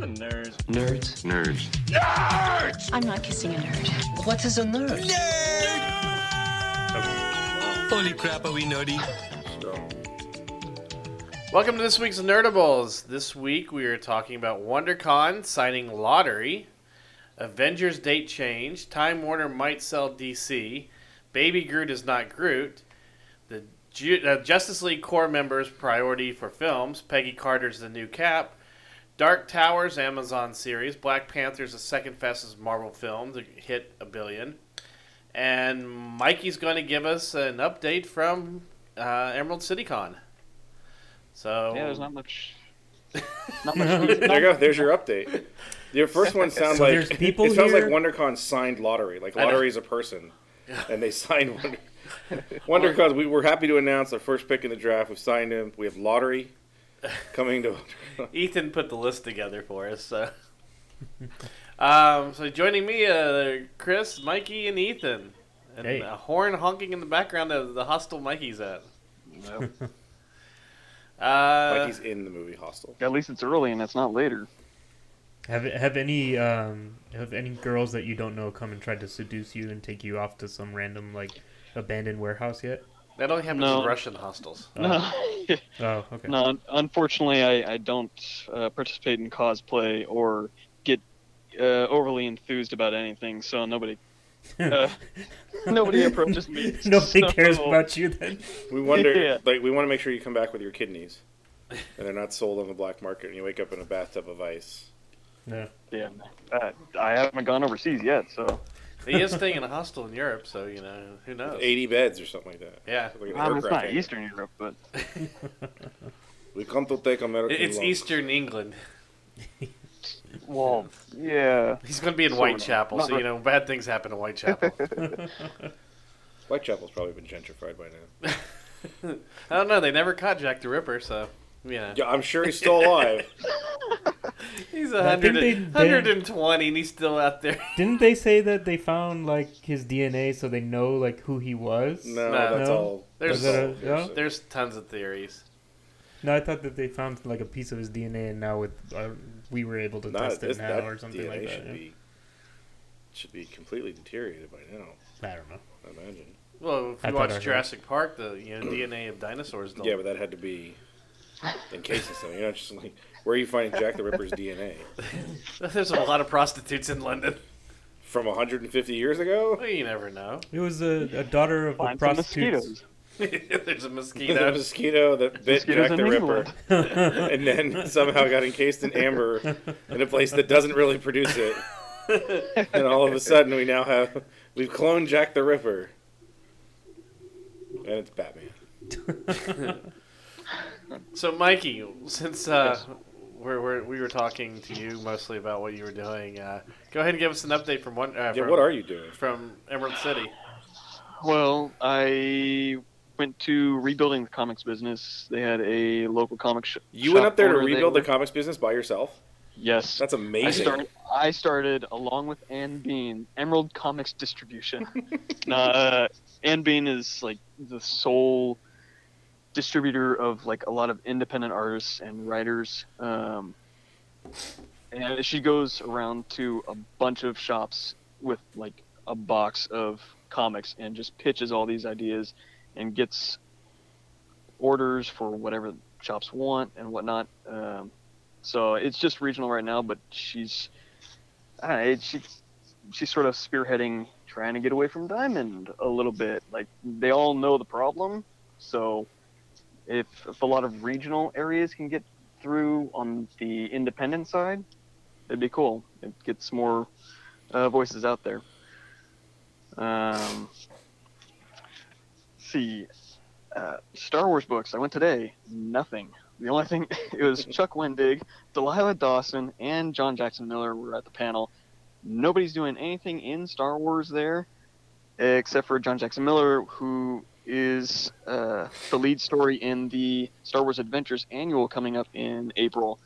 I'm a nerd. Nerds. Nerds. I'm not kissing a nerd. What is a nerd? Holy crap, are we nerdy? Welcome to this week's Nerdables. This week we are talking about WonderCon signing Lottery, Avengers date change, Time Warner might sell DC, Baby Groot is not Groot, the Ju- uh, Justice League core members' priority for films, Peggy Carter's the new Cap, Dark Towers Amazon series, Black Panther's the second fastest Marvel film to hit a billion, and Mikey's going to give us an update from uh, Emerald City Con. So Yeah, there's not much. Not much. There you go. There's your update. Your first one sounds So like there's people it sounds here- like WonderCon signed lottery. Like lottery is a person, and they signed Wonder. WonderCon. We were happy to announce our first pick in the draft. We've signed him. We have lottery coming to. Ethan put the list together for us. So, um, so joining me, uh, Chris, Mikey, and Ethan, and Hey. a horn honking in the background of the hostel Mikey's at. No. Uh, Mikey's in the movie Hostel. At least it's early and it's not later. Have have any um have any girls that you don't know come and tried to seduce you and take you off to some random like abandoned warehouse yet? That only happens No. in Russian hostels. No, Oh, okay. no. Unfortunately, I, I don't uh, participate in cosplay or get uh, overly enthused about anything. So nobody, uh, nobody approaches me. Nobody So- cares about you then. We wonder, Yeah. like, we want to make sure you come back with your kidneys, and they're not sold on the black market, and you wake up in a bathtub of ice. No. Yeah, uh, I haven't gone overseas yet, so he is staying in a hostel in Europe, so you know who knows. 80 beds or something like that. Yeah, Like an um, it's not hangar. Eastern Europe, but We come to take American. it's loans. Eastern England. well, yeah. He's going to be in Sort. Whitechapel, Not so you know bad things happen in Whitechapel. Whitechapel's probably been gentrified by now. I don't know. They never caught Jack the Ripper, so you know. Yeah, I'm sure he's still alive. He's I think 100, they- they- 120 and he's still out there. Didn't they say that they found like his DNA so they know like who he was? No, No. that's No? all. There's- that's all Is that a- no? There's tons of theories. No, I thought that they found like a piece of his DNA and now with uh, we were able to Not test it now or something DNA like that. should yeah. be should be completely deteriorated by now. I don't know. I imagine. Well, if you I watch heard. Jurassic Park, the you know DNA of dinosaurs. Don't. Yeah, but that had to be in cases. So you're not just like where are you finding Jack the Ripper's DNA there's a lot of prostitutes in London. from 150 years ago? Well, you never know. It was a, a daughter of a Find some prostitute. mosquitoes. there's a The mosquito. mosquito that bit Mosquitoes Jack in the Ripper, England. and then somehow got encased in amber in a place that doesn't really produce it. And all of a sudden, we now have we've cloned Jack the Ripper, and it's Batman. So, Mikey, since uh, Yes. we're, we're, we were talking to you mostly about what you were doing, uh, go ahead and give us an update from one. Uh, Yeah, from, what are you doing? from Emerald City? Well, I went to rebuilding the comics business. They had a local comic sh- You went up there to owner they rebuild the comics business by yourself? Yes. That's I amazing. started, I started along with Ann Bean, Emerald Comics Distribution. nah, uh, Ann Bean is like the sole distributor of like a lot of independent artists and writers. Um, and she goes around to a bunch of shops with like a box of comics and just pitches all these ideas and gets orders for whatever shops want and whatnot. Um, so it's just regional right now, but she's know, it, she, she's sort of spearheading trying to get away from Diamond a little bit. Like they all know the problem, so if, if a lot of regional areas can get through on the independent side, it'd be cool. It gets more uh, voices out there. Um, see, uh, Star Wars books. I went today. Nothing. The only thing it was Chuck Wendig, Delilah Dawson, and John Jackson Miller were at the panel. Nobody's doing anything in Star Wars there, except for John Jackson Miller, who is uh, the lead story in the Star Wars Adventures annual coming up in April.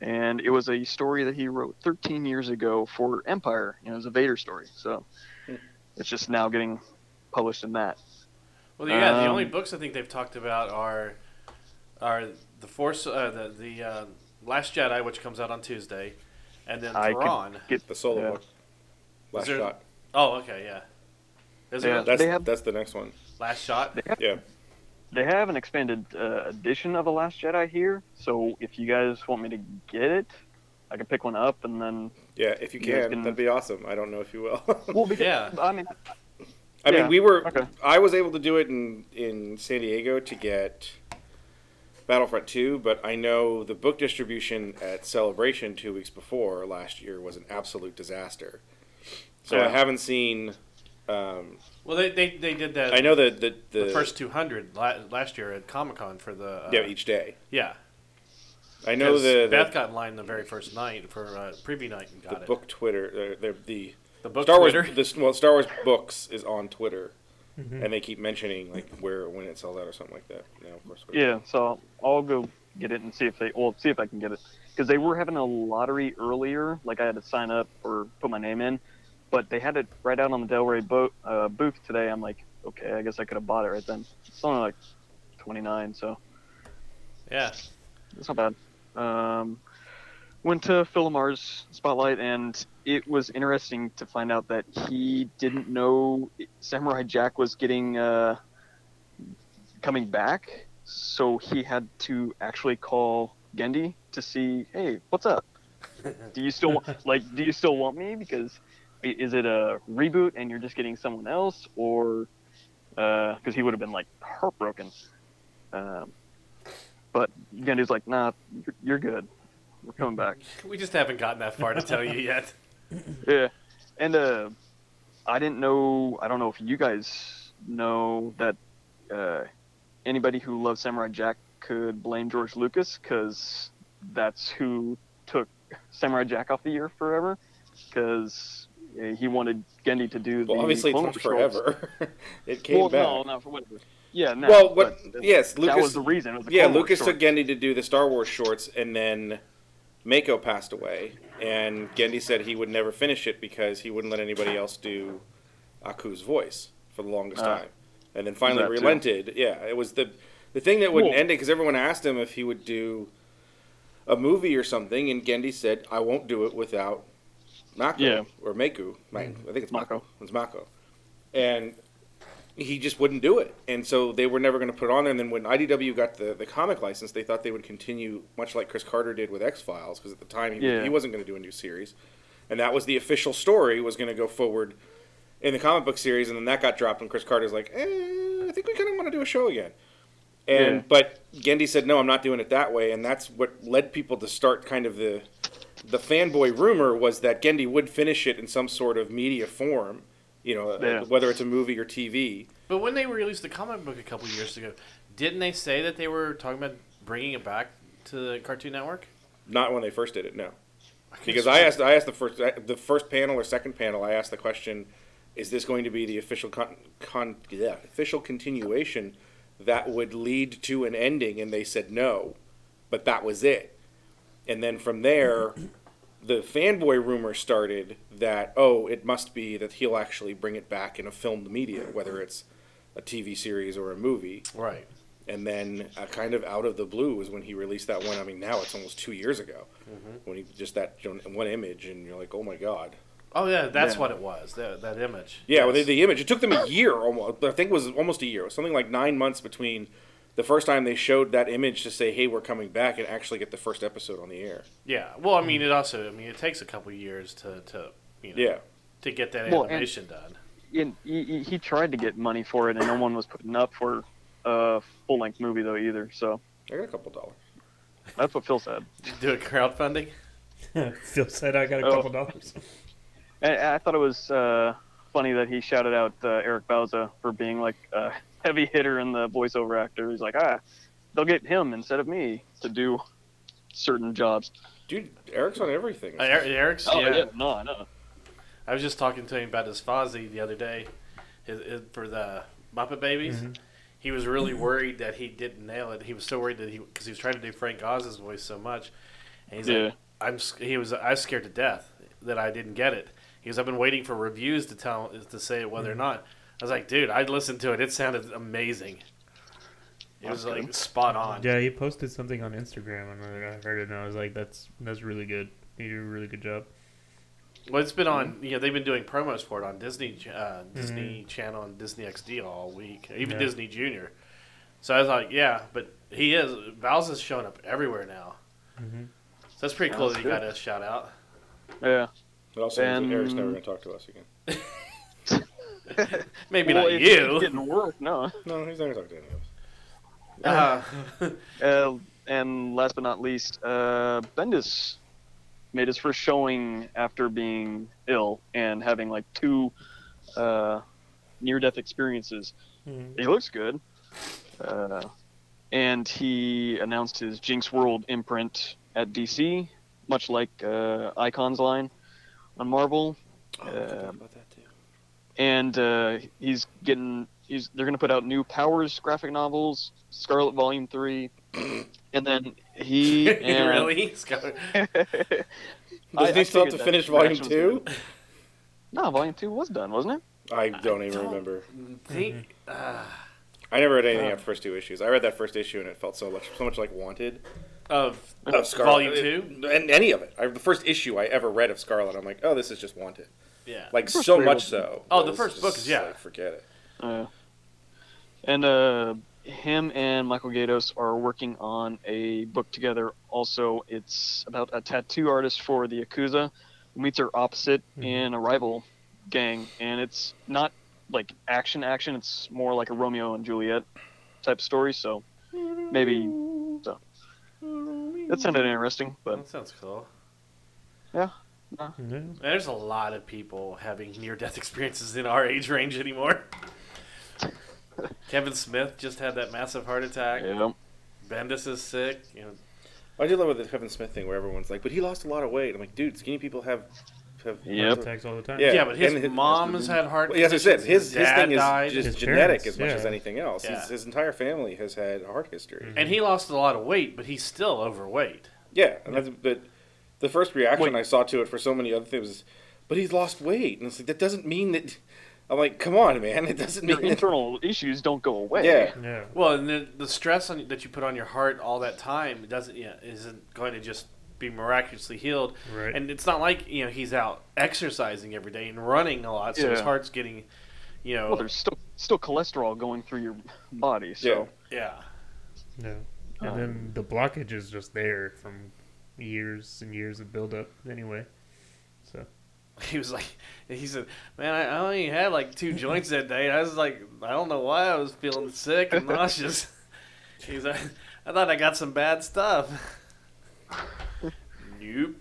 And it was a story that he wrote 13 years ago for Empire. You know, it was a Vader story. So it's just now getting published in that. Well, yeah, the Um, only books I think they've talked about are are the Force, uh, the the uh, Last Jedi, which comes out on Tuesday, and then I could Thrawn. get The solo Yeah. book. Last there- shot. Oh, okay, yeah. Is Yeah. a That's They have- that's the next one. Last shot? Yeah. They have an expanded uh, edition of The Last Jedi here, so if you guys want me to get it, I can pick one up and then. Yeah, if you You can, can- that'd be awesome. I don't know if you will. Well, because, Yeah. I mean, I mean, we were. okay. I was able to do it in in San Diego to get Battlefront Two, but I know the book distribution at Celebration two weeks before last year was an absolute disaster. So I haven't seen. Um, Well, they, they, they did that. I know that the, the, the first 200 la- last year at Comic Con for the. Uh, yeah each day. yeah. I know the Beth the, got in line the very first night for uh, preview night and the got it. book Twitter. Uh, the the the book Star Twitter. Wars. The, well, Star Wars books is on Twitter, Mhm. and they keep mentioning like where when it sells out or something like that. You know, of course. yeah, so I'll go get it and see if they. Well, see if I can get it because they were having a lottery earlier. Like I had to sign up or put my name in, but they had it right out on the Del Rey boat uh, booth today. I'm like, okay, I guess I could have bought it right then. It's only like 29, so yeah. it's not bad. Um, went to Phil LaMarr's spotlight, and it was interesting to find out that he didn't know Samurai Jack was getting uh, coming back, so he had to actually call Genndy to see, hey, what's up? Do you still want, like? Do you still want me? Because i- is it a reboot and you're just getting someone else, or because he would have been like heartbroken. Um, but Genndy's like, nah, you're, you're good. We're coming back. We just haven't gotten that far to tell you yet. Yeah, and uh, I didn't know. I don't know if you guys know that uh, anybody who loves Samurai Jack could blame George Lucas because that's who took Samurai Jack off the air forever because he wanted Genndy to do the Well, obviously, it's not forever. it came well, back. no, no, for whatever. Yeah, no. well, what? yes, that Lucas. was the reason. Was the yeah, Lucas took. Genndy to do the Star Wars shorts, and then Mako passed away, and Genndy said he would never finish it because he wouldn't let anybody else do Aku's voice for the longest Ah. time, and then finally that too? relented. Yeah, it was the the thing that wouldn't Well- end it because everyone asked him if he would do a movie or something, and Genndy said, "I won't do it without Mako Yeah. or Maku. Ma- I think it's Mako. Mako. It's Mako, and he just wouldn't do it, and so they were never going to put it on there. And then when IDW got the, the comic license, they thought they would continue, much like Chris Carter did with X Files, because at the time he, Yeah. he wasn't going to do a new series, and that was the official story was going to go forward in the comic book series, and then that got dropped, and Chris Carter's like, eh, I think we kind of want to do a show again. And Yeah. but Genndy said no, I'm not doing it that way, and that's what led people to start kind of the the fanboy rumor was that Genndy would finish it in some sort of media form, you know, uh, Yeah. whether it's a movie or TV. But when they released the comic book a couple years ago, didn't they say that they were talking about bringing it back to the Cartoon Network? Not when they first did it, no. could've Because I asked, I asked the first, the first panel or second panel, I asked the question: Is this going to be the official con, con yeah, official continuation that would lead to an ending? And they said no, but that was it. And then from there, the fanboy rumor started that oh, it must be that he'll actually bring it back in a filmed media, whether it's a TV series or a movie. Right. And then, uh, kind of out of the blue, was when he released that one. I mean, now it's almost two years ago. Mm-hmm. When he just that one image, and you're like, oh my god. Oh yeah, that's Yeah. what it was. That, that image. Yeah, well, the, the image. It took them a year almost. I think it was almost a year. It was something like nine months between the first time they showed that image to say, hey, we're coming back, and actually get the first episode on the air. Yeah. Well, I mean, it also. I mean, it takes a couple years to to you know Yeah. to get that Well, and- animation done. And he, he- he tried to get money for it, and no one was putting up for a full length movie though either. So I got a couple dollars. that's what Phil said. Do a crowdfunding. Phil said I got a Oh. couple dollars. And I thought it was uh, funny that he shouted out uh, Eric Bauza for being like a heavy hitter in the voiceover actor. He's like, ah, they'll get him instead of me to do certain jobs. Dude, Eric's on everything. Uh, Er- Eric's. Oh yeah. yeah, no, I know. I was just talking to him about his Fozzie the other day, his, his, for the Muppet Babies. Mhm. He was really worried that he didn't nail it. He was so worried that he because he was trying to do Frank Oz's voice so much, and he's Yeah. like, "I'm." He was. I was scared to death that I didn't get it. He goes, "I've been waiting for reviews to tell to say whether or not." I was like, "Dude, I listened to it. It sounded amazing. It was like good. spot on." Yeah, he posted something on Instagram and I heard it and I was like, that's that's really good. He did a really good job. Well, it's been on. You know, they've been doing promos for it on Disney, uh, Disney Channel and Disney XD all week, even Yeah. Disney Junior. So I was like, yeah, but he is. Val's is showing up everywhere now. Mhm. So that's pretty cool That's that he got good. a shout out. Yeah. It also means And- that Eric's never going to talk to us again. Maybe well, not if you. It didn't work. No. No, he's not going to talk to any of us. Uh, Uh, and last but not least, uh, Bendis made his first showing after being ill and having like two uh, near-death experiences. Mhm. He looks good, uh, and he announced his Jinx World imprint at DC, much like uh, Icon's line on Marvel. Oh, I Uh, forgot about that too. And uh, he's getting he's they're gonna put out new Powers graphic novels, Scarlet Volume Three, and then he and really? Scar- Does I- he still have to finish Volume 2? good. No, Volume Two was done, wasn't it? I don't even don't- remember. think. Uh, I never read anything Uh. after the first two issues. I read that first issue and it felt so much, so much like Wanted. of Of Scarlet. Volume Two. And any of it. I, the first issue I ever read of Scarlet, I'm like, oh, this is just Wanted. Yeah. Like, so much so. Oh, the first book is- yeah. Like, forget it. Uh, and uh, him and Michael Gaydos are working on a book together. Also, it's about a tattoo artist for the Yakuza who meets her opposite Mhm. in a rival gang, and it's not like action action. It's more like a Romeo and Juliet type story. So maybe so. That sounded interesting, but That sounds cool. Yeah. There's a lot of people having near-death experiences in our age range anymore. Kevin Smith just had that massive heart attack. yeah. Bendis is sick. You know, I do love with the Kevin Smith thing where everyone's like, but he lost a lot of weight. I'm like, dude, skinny people have. have Yep. Attacks all the time. Yeah. yeah, but his and his- mom has had heart. Well, yes, I said conditions, his his dad thing is died, just His genetic parents, as much yeah. as anything else. Yeah. His, his entire family has had heart history. Mhm. and he lost a lot of weight, but he's still overweight. Yeah, and that's but the first reaction Wait. I saw to it for so many other things was, but he's lost weight, and it's like that doesn't mean that. I'm like, come on, man, it doesn't Your mean that. internal issues don't go away. Yeah, Yeah. Well, and the, the stress on, that you put on your heart all that time doesn't yeah, isn't going to just be miraculously healed. Right. And it's not like you know he's out exercising every day and running a lot, so his heart's getting, you know, Well, there's still still cholesterol going through your body, so yeah. Yeah. And Um, then the blockage is just there from years and years of buildup anyway. So He was like, he said, "Man, I, I only had like two joints that day. I was like, I don't know why I was feeling sick and nauseous." He's like, "I thought I got some bad stuff." nope.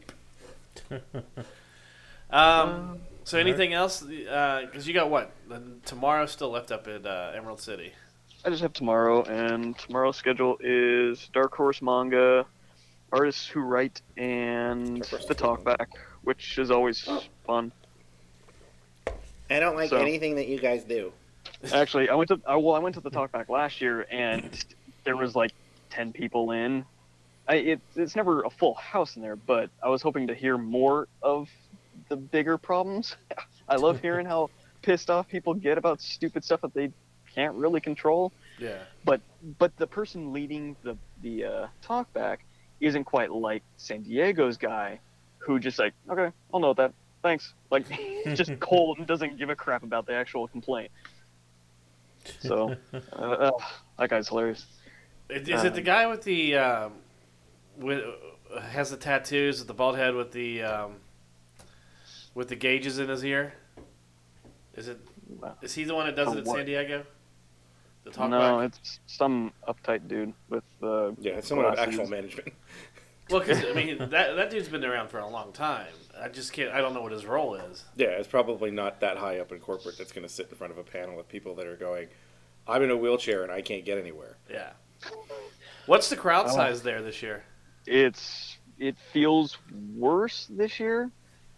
Um. So anything else? Because you got what? Then Tomorrow still left up at uh, Emerald City. I just have tomorrow, and tomorrow's schedule is Dark Horse manga, artists who write, and the is good one. talkback, which is always fun. I don't like So- anything that you guys do. Actually, I went to I, well, I went to the talkback last year, and there was like ten people in. I, it, it's never a full house in there, but I was hoping to hear more of the bigger problems. I love hearing how pissed off people get about stupid stuff that they can't really control. Yeah. but but the person leading the the uh, talkback isn't quite like San Diego's guy, who just like okay, I'll note that, thanks. Like just cold and doesn't give a crap about the actual complaint. So uh, uh, that guy's hilarious. Is, is it the guy with the um, with uh, has the tattoos with the bald head with the um, with the gauges in his ear? Is it is he the one that does it at what? San Diego? The talk no, back? it's some uptight dude with uh, Yeah, it's someone with actual management. Well, because I mean that that dude's been around for a long time. I just can't. I don't know what his role is. Yeah, it's probably not that high up in corporate that's going to sit in front of a panel of people that are going, "I'm in a wheelchair and I can't get anywhere." Yeah. What's the crowd size there this year? it's it feels worse this year.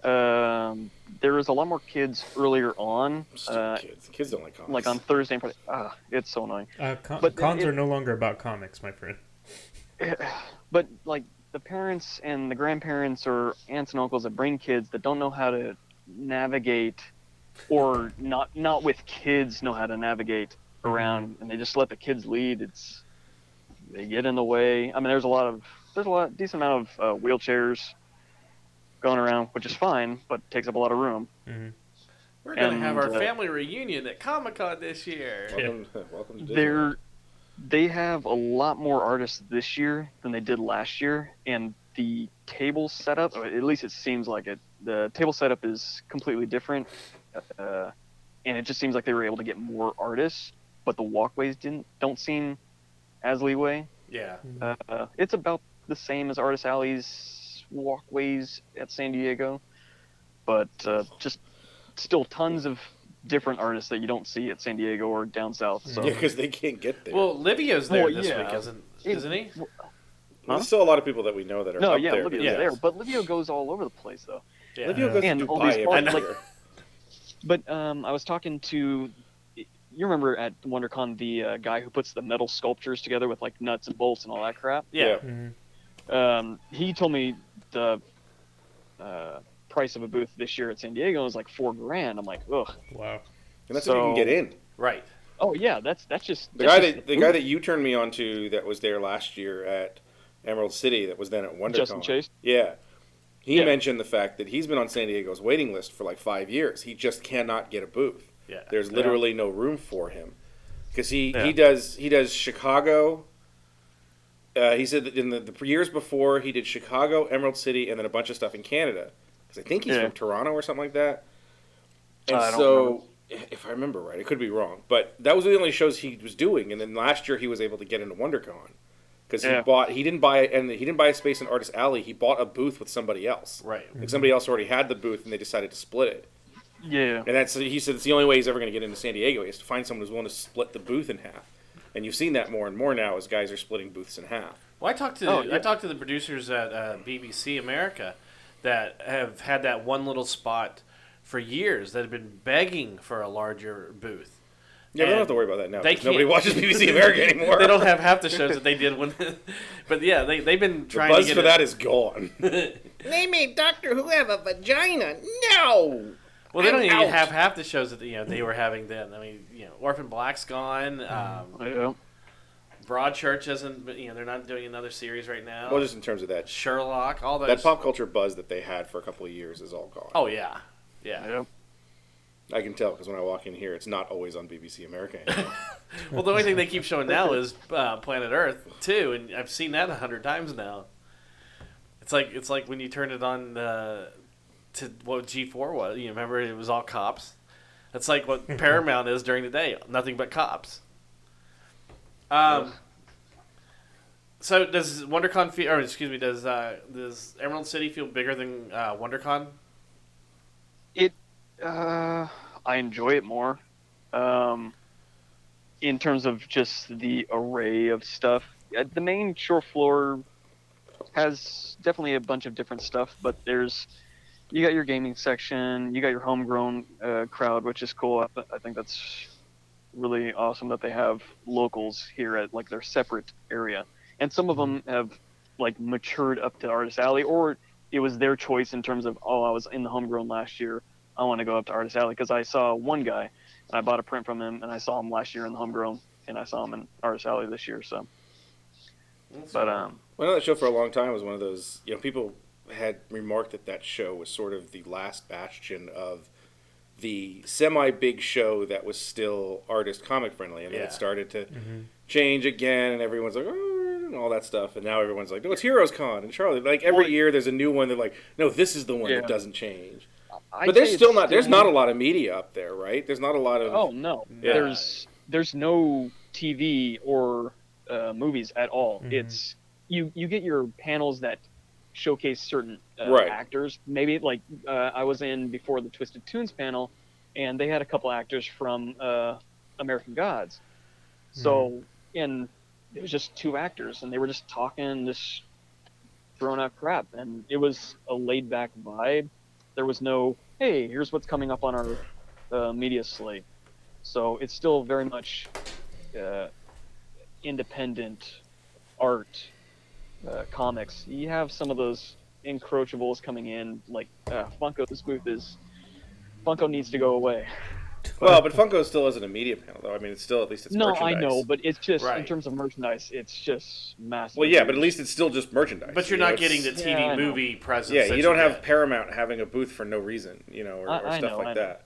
Um, there was a lot more kids earlier on, uh, kids. Kids don't like comics. like on Thursday and Friday. Ah, it's so annoying. uh, con- But cons it- are no longer about comics, my friend. but like the parents and the grandparents or aunts and uncles that bring kids that don't know how to navigate or not not with kids know how to navigate around and they just let the kids lead it's they get in the way i mean there's a lot of there's a lot decent amount of uh, wheelchairs going around, which is fine, but takes up a lot of room. hmm We're gonna have our uh, family reunion at Comic Con this year. Welcome, welcome to They're they have a lot more artists this year than they did last year, and the table setup, or at least it seems like it, the table setup is completely different, uh, and it just seems like they were able to get more artists, but the walkways didn't don't seem as leeway. Yeah. Uh, it's about the same as Artist Alley's walkways at San Diego, but uh, just still tons of different artists that you don't see at San Diego or down south. So Yeah, because they can't get there. Well, Livio's there Well, this yeah. week, isn't It- isn't he? There's still a lot of people that we know that are no, up yeah, there. Livio's Yeah. there, but Livio goes all over the place though. Yeah. Livio goes And to all Dubai these every art- year. But um, I was talking to, you remember at WonderCon the uh, guy who puts the metal sculptures together with like nuts and bolts and all that crap. yeah. hmm Um, he told me the uh, price of a booth this year at San Diego was like four grand. I'm like, ugh. Wow. And that's if you can get in. Right. Oh yeah, that's that's just The that's guy just that the guy that you turned me on to that was there last year at Emerald City that was then at WonderCon. Justin Chase. Yeah. He Yeah. mentioned the fact that he's been on San Diego's waiting list for like five years. He just cannot get a booth. Yeah. There's literally no room for him because he, Yeah. he does he does Chicago. Uh, he said that in the, the years before he did Chicago, Emerald City, and then a bunch of stuff in Canada. Because I think he's Yeah. from Toronto or something like that. And I don't so, if I remember right, it could be wrong, but that was the only shows he was doing. And then last year he was able to get into WonderCon because he Yeah. bought he didn't buy and he didn't buy a space in Artist Alley. He bought a booth with somebody else. Right. Like somebody else already had the booth, and they decided to split it. Yeah. And that's he said it's the only way he's ever going to get into San Diego He has to find someone who's willing to split the booth in half. And you've seen that more and more now as guys are splitting booths in half. Well, I talked to Oh, yeah. I talked to the producers at uh, BBC America that have had that one little spot for years that have been begging for a larger booth. Yeah, they don't have to worry about that now. they 'cause Nobody can't- watches BBC America anymore. They don't have half the shows that they did when, but yeah, they they've been the trying buzz to get for it- that is gone. They made Doctor Who have a vagina. No! Well, they don't even out. have half the shows that you know they were having then. I mean, you know, Orphan Black's gone. Mm-hmm. Um, Yeah. Broadchurch hasn't. You know, they're not doing another series right now. well, just in terms of that, Sherlock, all those. that pop culture buzz that they had for a couple of years is all gone. Oh yeah, yeah. Yeah. I can tell because when I walk in here, it's not always on BBC America anymore. Well, the only thing they keep showing now is uh, Planet Earth too, and I've seen that a hundred times now. It's like it's like when you turn it on uh, to what G four was. You remember it was all cops. That's like what Paramount is during the day, nothing but cops. Um. So does WonderCon feel, or excuse me, does uh, does Emerald City feel bigger than uh, WonderCon? Uh, I enjoy it more. Um, in terms of just the array of stuff, Uh, the main shore floor has definitely a bunch of different stuff, but there's you got your gaming section, you got your homegrown uh, crowd, which is cool. I, th- I think that's really awesome that they have locals here at like their separate area, and some of them have like matured up to Artist Alley, or it was their choice in terms of oh, I was in the homegrown last year. I want to go up to Artist Alley because I saw one guy and I bought a print from him and I saw him last year in the homegrown and I saw him in Artist Alley this year. So, but um, Well, I know that show for a long time was one of those. You know, people had remarked that that show was sort of the last bastion of the semi-big show that was still artist comic friendly, and then Yeah. it started to change again, and everyone's like, "Oh," and all that stuff, and now everyone's like, "No, it's Heroes Con and Charlie." Like every Well, year, there's a new one They're like, no, this is the one Yeah. that doesn't change. I'd but there's still not. There's not a lot of media up there, right? There's not a lot of. Oh no, Yeah. there's there's no TV or uh, movies at all. Mhm. It's you you get your panels that showcase certain uh, Right. actors. Maybe like uh, I was in before the Twisted Tunes panel, and they had a couple actors from uh, American Gods. So and it was just two actors, and they were just talking, just throwing out crap, and it was a laid back vibe. There was no hey, here's what's coming up on our uh, media slate. So it's still very much uh, independent art uh, comics. You have some of those encroachables coming in, like uh, Funko. This booth is Funko needs to go away. Well, but Funko still isn't a media panel, though. I mean, it's still at least it's no, merchandise. I know, but it's just in terms of merchandise, it's just massive. well, yeah, but at least it's still just merchandise. But you're you know, not getting the TV Yeah, movie presence. Yeah, you don't have get. Paramount having a booth for no reason, you know, or, I- or I stuff know, like I know. that.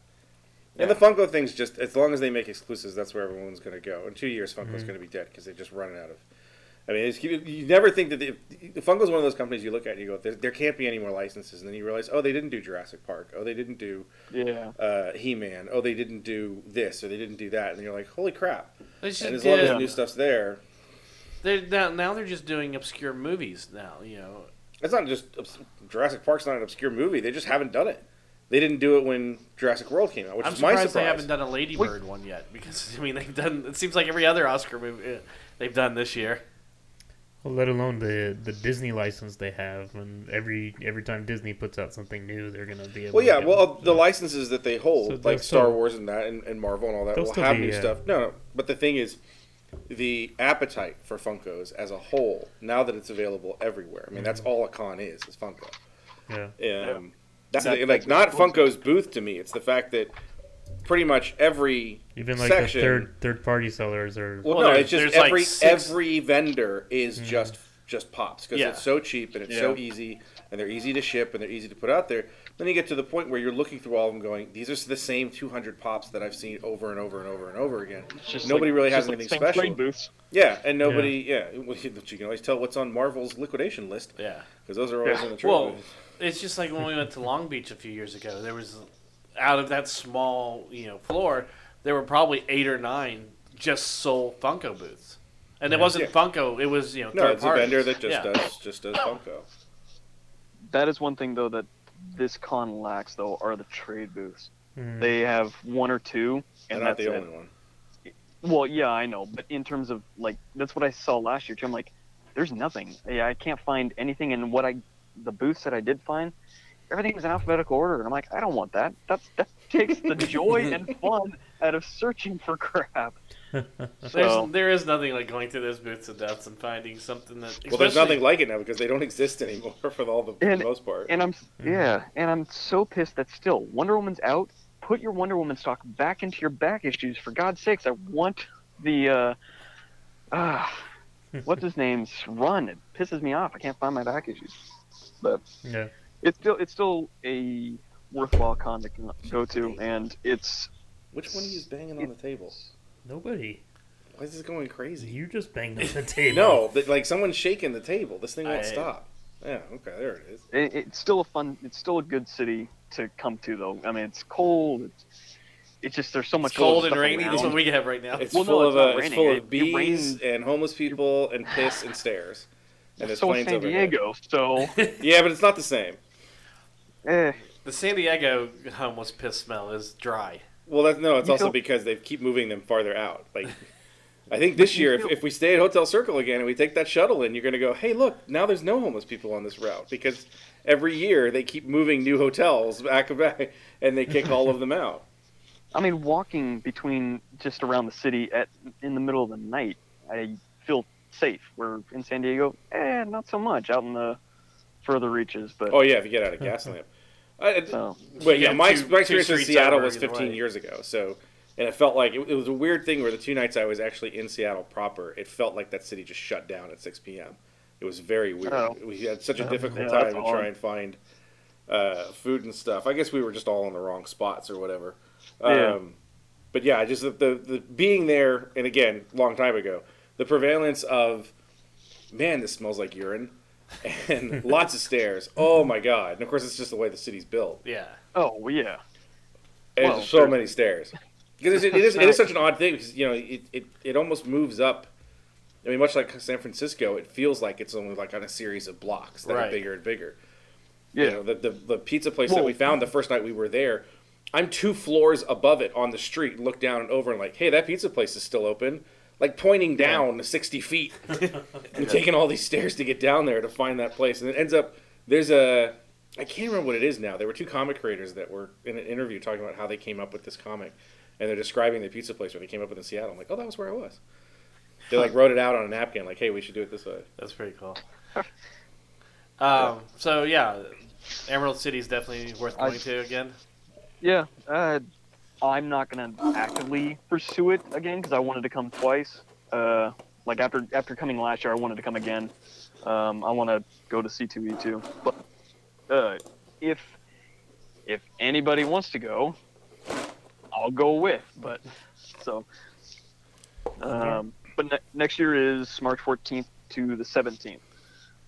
And the Funko thing's just as long as they make exclusives, that's where everyone's going to go. In two years, Funko's Mhm. going to be dead because they're just running out of. I mean, it's, you, you never think that the, the Funko's one of those companies you look at and you go, there, there can't be any more licenses, and then you realize, oh, they didn't do Jurassic Park, oh, they didn't do yeah. uh, He-Man, oh, they didn't do this, or they didn't do that, and you're like, holy crap! They just And as long as the new stuff's there, They're now, now they're just doing obscure movies now. You know, it's not just Jurassic Park's not an obscure movie; they just haven't done it. They didn't do it when Jurassic World came out, which I'm is my surprised surprise. they haven't done a Lady Bird one yet because I mean they've done. It seems like every other Oscar movie uh, they've done this year. Well, let alone the the Disney license they have, and every every time Disney puts out something new, they're gonna be able. Well, yeah. get Well, it. the licenses that they hold, So like they'll Star still- Wars and that, and, and Marvel and all that, They'll have be, new uh, stuff. No, no. But the thing is, the appetite for Funkos as a whole, now that it's available everywhere. I mean, that's all a con is, is Funko. yeah. Um, That's That- the- like not Funko's booth to me. It's the fact that pretty much every Even like section. the third third party sellers are. Well, Well, no, it's just there's like every six- every vendor is mm-hmm. just just pops because Yeah. it's so cheap and it's so easy and they're easy to ship and they're easy to put out there. Then you get to the point where you're looking through all of them, going, "These are the same 200 pops that I've seen over and over and over and over again." It's just Nobody like- really it's has just like anything the special. booths. Yeah, and nobody, yeah, well, you you can always tell what's on Marvel's liquidation list Yeah. because those are always Yeah. in the trade Well, it's just like when we went to Long Beach a few years ago. There was out of that small you know floor, there were probably eight or nine just sold Funko booths, and it wasn't Yeah. Funko. It was you know No, third it's a vendor that just Yeah. does just does Funko. That is one thing though that this con lacks though are the trade booths. Mm. They have one or two, They're and not that's the it. only one. Well, yeah, I know, but in terms of like that's what I saw last year too. I'm like, there's nothing. Yeah, I can't find anything. And what I, the booths that I did find, everything was in alphabetical order, and I'm like, I don't want that. That's that takes the joy and fun out of searching for crap. There's, So there is nothing like going through those booths of deaths and finding something that. Well, there's nothing like it now because they don't exist anymore for all the, for the most part. and I'm yeah, and I'm so pissed that still Wonder Woman's out. Put your Wonder Woman stock back into your back issues for God's sakes. I want the uh, ah, what's his name's run. It pisses me off. I can't find my back issues, but yeah. It's still it's still a worthwhile con to go to, and it's Which one of you is banging on the table? Nobody. Why is this going crazy? You just banged on the table. No, but like someone's shaking the table. This thing won't I- stop. Yeah, okay, there it is. it, it's still a fun. It's still a good city to come to, though. I mean, it's cold. It's, it's just there's so much It's cold and rainy. That's around. what we have right now. It's Well, no, full it's of uh, it's full of bees and homeless people and piss and stairs. And there's so is planes San overhead. Diego. So Yeah, but it's not the same. Eh, The San Diego homeless piss smell is dry. Well, that's no. It's You also don't- because they keep moving them farther out. Like, I think this year, if, if we stay at Hotel Circle again and we take that shuttle in, you're going to go, hey, look, now there's no homeless people on this route because every year they keep moving new hotels back and back, and they kick all of them out. I mean, walking between just around the city at in the middle of the night, I feel safe. We're in San Diego, eh, not so much out in the further reaches. But Oh yeah, if you get out of Gaslamp. I, so But yeah, Yeah, my, two- my experience in Seattle was 15 way. years ago. So, and it felt like it, it was a weird thing where the two nights I was actually in Seattle proper, it felt like that city just shut down at 6 p.m. It was very weird. Oh. We had such a difficult yeah, time that's to odd. try and find uh, food and stuff. I guess we were just all in the wrong spots or whatever. Yeah. Um, but yeah, just the, the the being there, and again, long time ago, the prevalence of man, this smells like urine, and lots of stairs. Oh my god! And of course, it's just the way the city's built. Yeah. oh yeah. And Well, there's so many stairs. Because it, it is it is such an odd thing because you know it, it, it almost moves up. I mean, much like San Francisco, it feels like it's only like on a series of blocks that Right. are bigger and bigger. Yeah. You know, the, the the pizza place that we found the first night we were there, I'm two floors above it on the street, look down and over and like, hey, that pizza place is still open. Like pointing down 60 feet and taking all these stairs to get down there to find that place. And it ends up, there's a, I can't remember what it is now. There were two comic creators that were in an interview talking about how they came up with this comic. And they're describing the pizza place where they came up with in Seattle. I'm like, oh, that was where I was. They like wrote it out on a napkin, like, hey, we should do it this way. That's pretty cool. um, so yeah, Emerald City is definitely worth I- going to again. Yeah, uh, I'm not gonna actively pursue it again because I wanted to come twice. Uh, like after after coming last year, I wanted to come again. Um, I want to go to C2E2, but uh, if if anybody wants to go, I'll go with. But so, um, but ne- next year is March 14th to the 17th.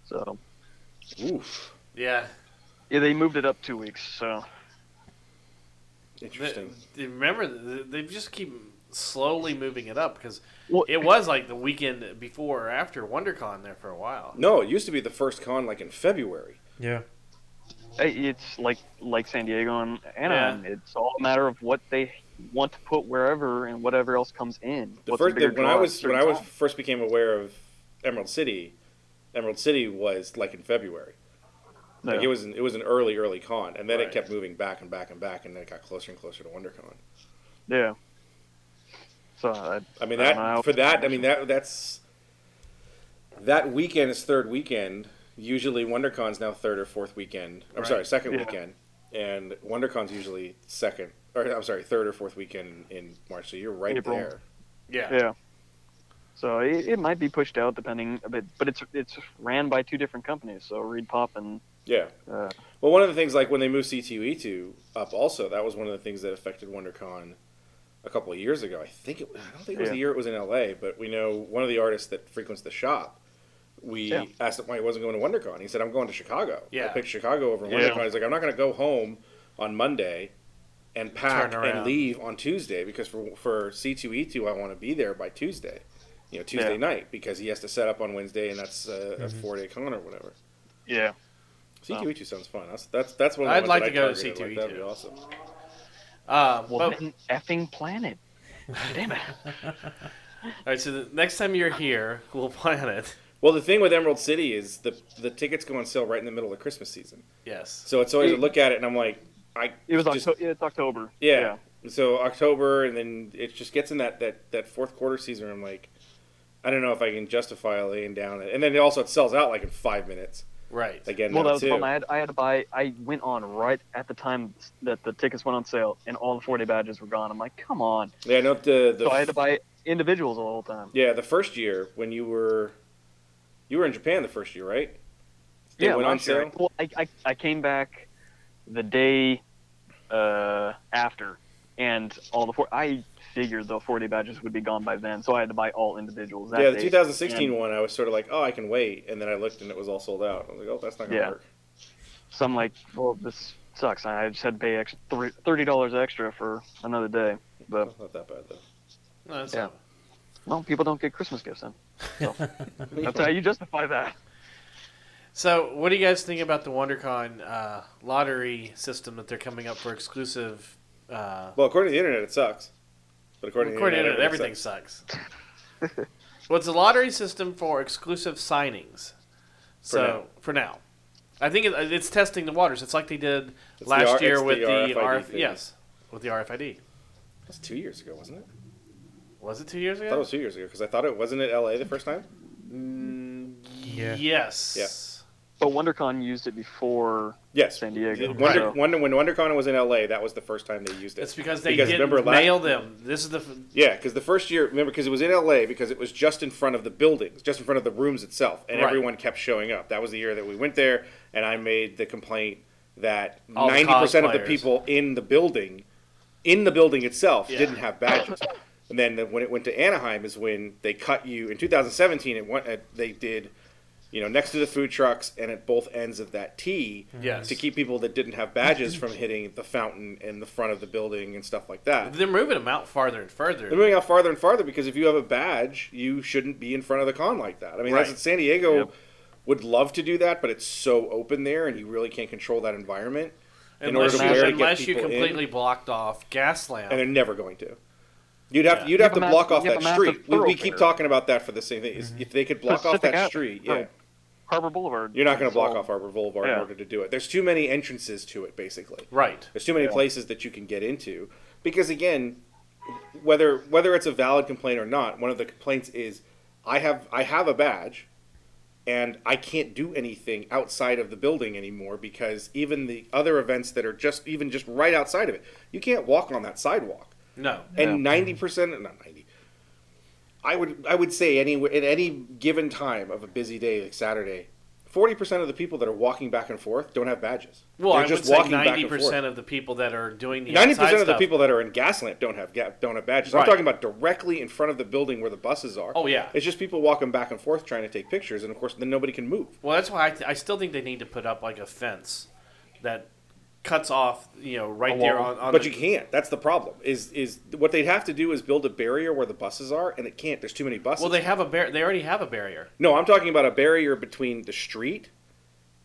So Oof. Yeah. yeah, they moved it up two weeks. So Interesting. They- they- remember, they just keep slowly moving it up because Well- it was like the weekend before or after WonderCon there for a while. No, it used to be the first con like in February. Yeah. Hey, It's like like San Diego and Anaheim. It's all a matter of what they want to put wherever and whatever else comes in. The What's first bigger when I was when certain I was first became aware of Emerald City, Emerald City was like in February. Like No. it was an, it was an early early con, and then Right. it kept moving back and back and back, and then it got closer and closer to WonderCon. yeah. So I, I mean that don't for that. I mean that that's that weekend is third weekend. Usually WonderCon's now third or fourth weekend. I'm Right. sorry, second Yeah. weekend, and WonderCon's usually second or I'm sorry, third or fourth weekend in March. So you're right April. there. Yeah. yeah. So it, it might be pushed out depending a bit, but it's it's ran by two different companies. So Reed Pop and Yeah. uh, Well, one of the things like when they moved C2E2 up, also that was one of the things that affected WonderCon a couple of years ago. I think it. I don't think it was Yeah. the year it was in LA, but we know one of the artists that frequents the shop. We Yeah. asked him why he wasn't going to WonderCon. He said, "I'm going to Chicago." I picked Chicago over Yeah. WonderCon. He's like, "I'm not going to go home on Monday and pack and leave on Tuesday because for for C2E2 I want to be there by Tuesday." You know, Tuesday Yeah. night because he has to set up on Wednesday, and that's uh, a four day con or whatever. yeah. C2E2 sounds fun. That's that's that's one. Of the I'd like to I go to targeted. Like, that'd be awesome. Uh, Well, but- effing planet. Damn it. all right, so the next time you're here, we'll plan it. Well, the thing with Emerald City is the the tickets go on sale right in the middle of Christmas season. Yes. So it's always a look at it, and I'm like, I It was just, October. It's October. yeah. So October, and then it just gets in that that that fourth quarter season. I'm like, I don't know if I can justify laying down it, and then it also it sells out like in five minutes Right. again. Well, that was the problem. I had, I had to buy. I went on right at the time that the tickets went on sale, and all the 40 badges were gone. I'm like, come on. Yeah, no, the the So I had to buy individuals all the whole time. yeah the first year when you were you were in Japan the first year, right? They yeah, went on last year. Well, I, I, I came back the day uh, after, and all the four. I figured the 40 badges would be gone by then, so I had to buy all individuals. That Yeah, the day. 2016 And one, I was sort of like, oh, I can wait, and then I looked and it was all sold out. I was like, oh, that's not gonna Yeah. work. So I'm like, well, this sucks. I just had to pay extra thirty dollars extra for another day. But Not that bad though. No, that's Yeah. not- well, people don't get Christmas gifts then. So that's how you justify that. So, what do you guys think about the WonderCon uh, lottery system that they're coming up for exclusive? Uh, Well, according to the internet, it sucks. But according, according to to the the internet, internet, everything sucks. well, it's a lottery system for exclusive signings. So, now. for now. I think it, it's testing the waters. It's like they did It's the last R- year with the the, RFID RF, yes, with the RFID. That's two years ago, wasn't it? Was it two years ago? I thought it was two years ago because I thought it wasn't it L.A. the first time. Mm, Yeah. Yes. But WonderCon used it before Yes, San Diego. Wonder, so- Wonder, when WonderCon was in L.A., that was the first time they used it. It's because they Because didn't remember la- mail them. This is the. f- Yeah, because the first year, remember, because it was in L.A. because it was just in front of the buildings, just in front of the rooms itself, and Right. everyone kept showing up. That was the year that we went there, and I made the complaint that ninety percent of the people in the building, in the building itself, Yeah. didn't have badges. and then the, when it went to Anaheim is when they cut you in 2017. It went, uh, they did, you know, next to the food trucks and at both ends of that T Yes. to keep people that didn't have badges from hitting the fountain in the front of the building and stuff like that. They're moving them out farther and further. They're moving out farther and farther because if you have a badge, you shouldn't be in front of the con like that. I mean, Right. that's San Diego Yep. would love to do that, but it's so open there, and you really can't control that environment. in unless order to you, where to unless you people in. completely blocked off Gaslamp. And they're never going to. You'd have Yeah. you'd You have have to block mass- off that street. We, we keep talking about that for the same thing. Is If they could block off that Ave- street, or yeah, Harbor Boulevard. you're not going to block off Harbor Boulevard in order to do it. There's too many entrances to it, basically. right. There's too many Yeah. places that you can get into because again, whether whether it's a valid complaint or not, one of the complaints is I have I have a badge, and I can't do anything outside of the building anymore because even the other events that are just even just right outside of it, you can't walk on that sidewalk. No. And ninety percent, not ninety. I would I would say any at any given time of a busy day like Saturday, forty percent of the people that are walking back and forth don't have badges. Well, They're I would say ninety percent of the people that are doing the ninety percent of the people that are in Gaslamp don't have ga- don't have badges. Right. I'm talking about directly in front of the building where the buses are. Oh, yeah. it's just people walking back and forth trying to take pictures, and of course then nobody can move. Well, that's why I, th- I still think they need to put up like a fence that cuts off, you know, right there on. on But the, you can't. That's the problem. Is is what they'd have to do is build a barrier where the buses are, and it can't. There's too many buses. Well, they have a bar- They already have a barrier. No, I'm talking about a barrier between the street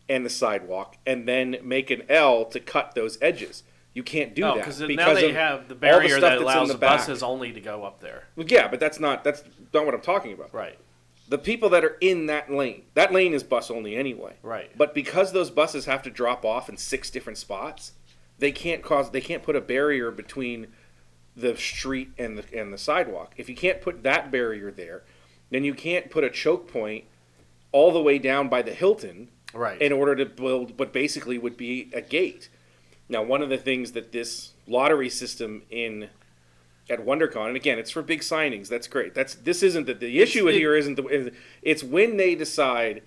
and the sidewalk, and then make an L to cut those edges. You can't do no, that because now they have the barrier stuff that allows the the, back. buses only to go up there. Well, yeah, but that's not that's not what I'm talking about. Right. The people that are in that lane, that lane is bus only anyway. Right. But because those buses have to drop off in six different spots, they can't cause they can't put a barrier between the street and the and the sidewalk. If you can't put that barrier there, then you can't put a choke point all the way down by the Hilton Right. in order to build what basically would be a gate. Now, one of the things that this lottery system in at WonderCon, and again, it's for big signings. That's great. That's this isn't the, the issue it- here. Isn't the it's when they decide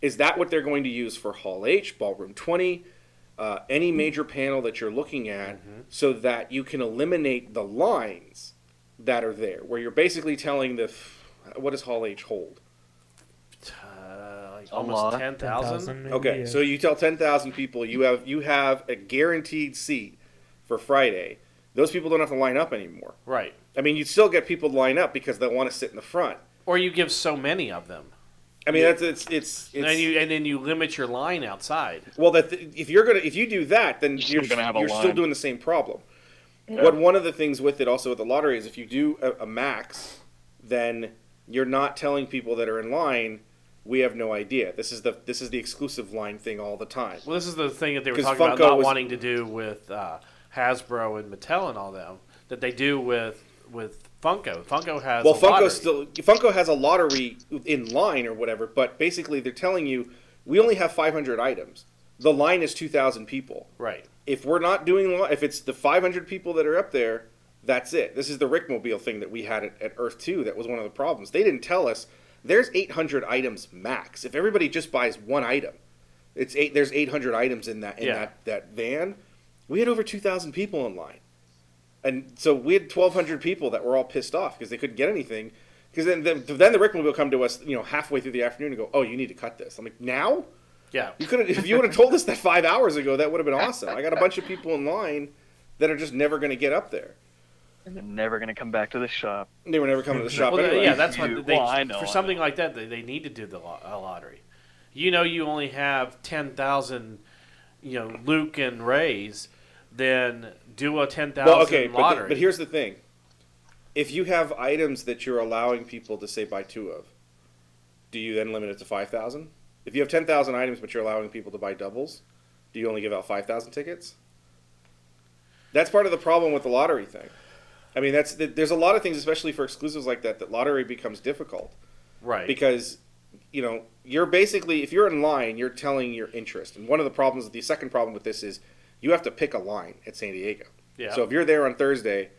is that what they're going to use for Hall H, Ballroom Twenty, uh, any major panel that you're looking at, so that you can eliminate the lines that are there, where you're basically telling the what does Hall H hold? uh, like almost 10,000. Okay, yeah. so you tell ten thousand people you have you have a guaranteed seat for Friday. Those people don't have to line up anymore. Right. I mean, you still get people to line up because they want to sit in the front. Or you give so many of them. I mean, that's it's it's, it's and, then you, and then you limit your line outside. well that if you're gonna if you do that, then You're you're still gonna have a you're still doing the same problem. What one of the things with it also with the lottery is if you do a, a max, then you're not telling people that are in line. We have no idea. This is the this is the exclusive line thing all the time. Well, this is the thing that they were talking about not was- wanting to do with uh, Hasbro and Mattel and all them that they do with with Funko. Funko has Well, a Funko lottery. still Funko has a lottery in line or whatever, but basically they're telling you we only have 500 items. The line is 2,000 people. right. If we're not doing if it's the 500 people that are up there, that's it. This is the Rickmobile thing that we had at, at Earth 2 that was one of the problems. They didn't tell us there's 800 items max. If everybody just buys one item, it's eight there's 800 items in that in Yeah. that that van. We had over 2,000 people in line. And so we had 1,200 people that were all pissed off because they couldn't get anything. Because then, then, then the Rickmobile will come to us, you know, halfway through the afternoon and go, "Oh, you need to cut this." I'm like, "Now? Yeah. You could have if you would have told us that five hours ago. That would have been awesome." I got a bunch of people in line that are just never going to get up there. And they're never gonna come back to the shop. They were never coming to the shop Well, anyway. yeah, that's what they well, I know, for I something know. like that. They, they need to do the lo- a lottery. You know, you only have ten thousand, you know, Luke and Rey's. Then do a ten thousand well, okay, but, the- but here's the thing: if you have items that you're allowing people to say buy two of, do you then limit it to five thousand? If you have ten thousand items but you're allowing people to buy doubles, do you only give out five thousand tickets? That's part of the problem with the lottery thing. I mean, that's there's a lot of things, especially for exclusives like that, that lottery becomes difficult right. because you know you're basically if you're in line, you're telling your interest. And one of the problems, the second problem with this is you have to pick a line at San Diego. yeah. So if you're there on Thursday,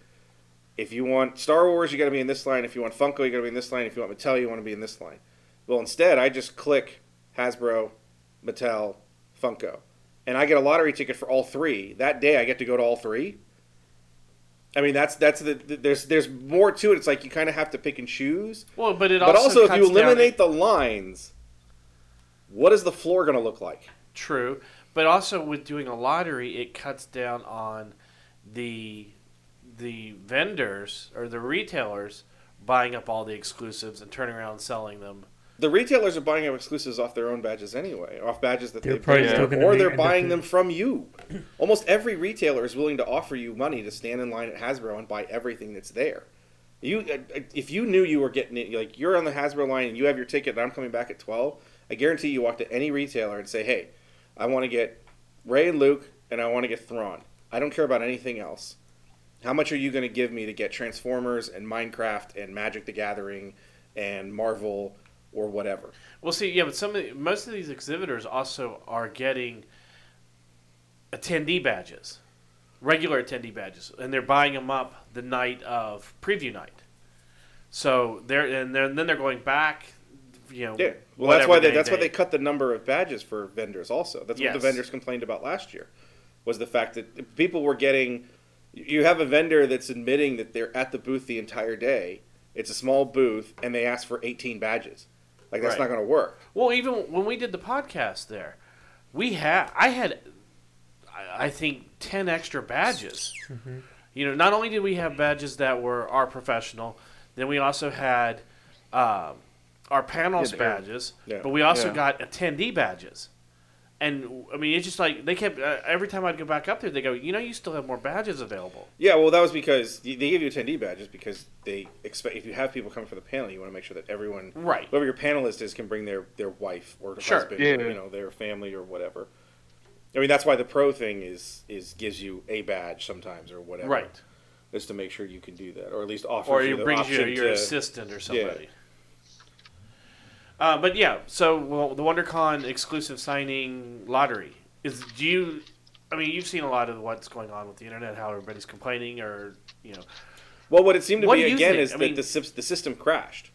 if you want Star Wars, you got to be in this line. If you want Funko, you got to be in this line. If you want Mattel, you want to be in this line. Well, instead, I just click Hasbro, Mattel, Funko, and I get a lottery ticket for all three. That day, I get to go to all three. I mean, that's that's the, the- there's there's more to it. It's like you kind of have to pick and choose. well, but it But also, also, if you cuts down- eliminate the lines, what is the floor going to look like? True, but also with doing a lottery, it cuts down on the the vendors or the retailers buying up all the exclusives and turning around and selling them. The retailers are buying up exclusives off their own badges anyway, off badges that They're they've probably been still there, gonna or they're buying them from you. Almost every retailer is willing to offer you money to stand in line at Hasbro and buy everything that's there. You, uh, if you knew you were getting it, like you're on the Hasbro line and you have your ticket, and I'm coming back at twelve. I guarantee you walk to any retailer and say, "Hey, I want to get Rey and Luke, and I want to get Thrawn. I don't care about anything else. How much are you going to give me to get Transformers and Minecraft and Magic the Gathering and Marvel or whatever. Well, see, yeah, but some of the, most of these exhibitors also are getting attendee badges, regular attendee badges, and they're buying them up the night of preview night. So they're and they're, then they're going back, you know. Yeah, well, that's why whatever they, day that's why they they- cut the number of badges for vendors. Also, that's what the vendors complained about last year, was the fact that people were getting. You have a vendor that's admitting that they're at the booth the entire day. It's a small booth, and they ask for 18 badges. Like that's Right. not going to work. Well, even when we did the podcast there, we had I had I I think ten extra badges. You know, not only did we have badges that were our professional, then we also had um, our panels Yeah, badges, Yeah. but we also Yeah. got attendee badges. And I mean, it's just like they kept uh, every time I'd go back up there, they go, you know, you still have more badges available. Yeah, well, that was because they give you attendee badges because they expect if you have people come for the panel, you want to make sure that everyone, Right. whoever your panelist is, can bring their their wife or Sure. husband, Yeah. or, you know, their family or whatever. I mean, that's why the pro thing is is gives you a badge sometimes or whatever, Right. Is to make sure you can do that, or at least offer. or you it the brings you your to- assistant or somebody. Uh, but yeah, so well, the WonderCon exclusive signing lottery is. Do you? I mean, you've seen a lot of what's going on with the internet, how everybody's complaining, or you know, Well, what it seemed to What be again think? is I that mean- the the system crashed.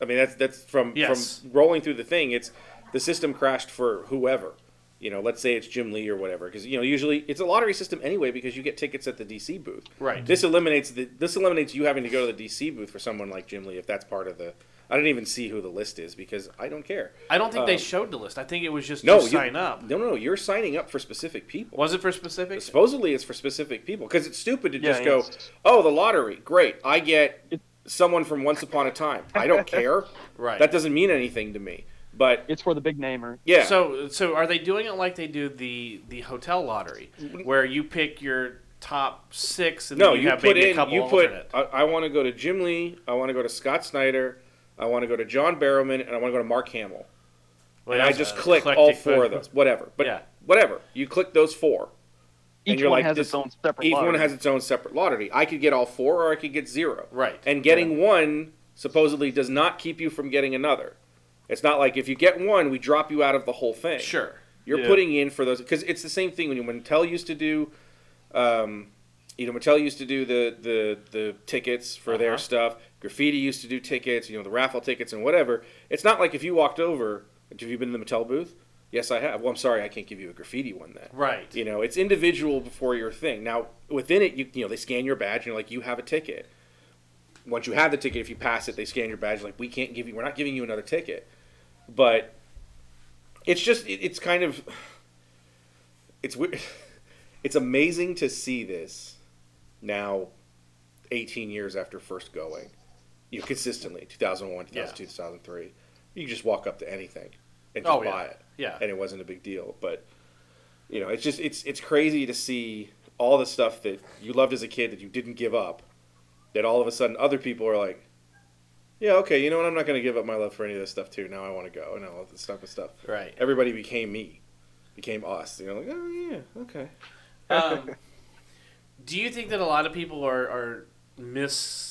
I mean, that's that's from Yes. from rolling through the thing. It's the system crashed for whoever. You know, let's say it's Jim Lee or whatever, because you know usually it's a lottery system anyway because you get tickets at the DC booth. Right. This eliminates the this eliminates you having to go to the DC booth for someone like Jim Lee if that's part of the. I didn't even see who the list is because I don't care. I don't think they Um, showed the list. I think it was just No, to you, sign up. No, no, no. You're signing up for specific people. Was it for specific? Supposedly, it's for specific people because it's stupid to Yeah, just go, "Oh, the lottery, great! I get someone from Once Upon a Time." I don't care. Right. That doesn't mean anything to me. But It's for the big namer. yeah, So, so are they doing it like they do the the hotel lottery, where you pick your top six and no, then you, you have put maybe a in, couple you put. alternate? I, I want to go to Jim Lee. I want to go to Scott Snyder. I want to go to John Barrowman, and I want to go to Mark Hamill. Well, and I just click all eclectic four of those, whatever. But Yeah. whatever, you click those four. And Each you're one like, has this- its own separate. Each lottery. one has its own separate lottery. I could get all four, or I could get zero. Right. And getting one supposedly does not keep you from getting another. It's not like if you get one, we drop you out of the whole thing. Sure. You're Yeah. putting in for those because it's the same thing when you, when Mattel used to do, um, you know, Mattel used to do the the the tickets for their Uh-huh. stuff. Graffiti used to do tickets, you know, the raffle tickets and whatever. It's not like if you walked over. Have you been in the Mattel booth? Yes, I have. Well, I'm sorry, I can't give you a graffiti one then. Right. You know, it's individual before your thing. Now, within it, you you know, they scan your badge and you're like, you have a ticket. Once you have the ticket, if you pass it, they scan your badge. Like, we can't give you, we're not giving you another ticket. But it's just, it, it's kind of, it's weird. It's amazing to see this now, 18 years after first going, you know, consistently, 2001, 2002, 2003. You just walk up to anything and just Oh, yeah. buy it Yeah. and it wasn't a big deal. But you know, it's just it's it's crazy to see all the stuff that you loved as a kid that you didn't give up. That all of a sudden other people are like, yeah, okay, you know what? I'm not going to give up my love for any of this stuff too. Now I want to go and all this type of stuff. Right. Everybody became me, became us. You know, like oh yeah, okay. Um, do you think that a lot of people are, are mis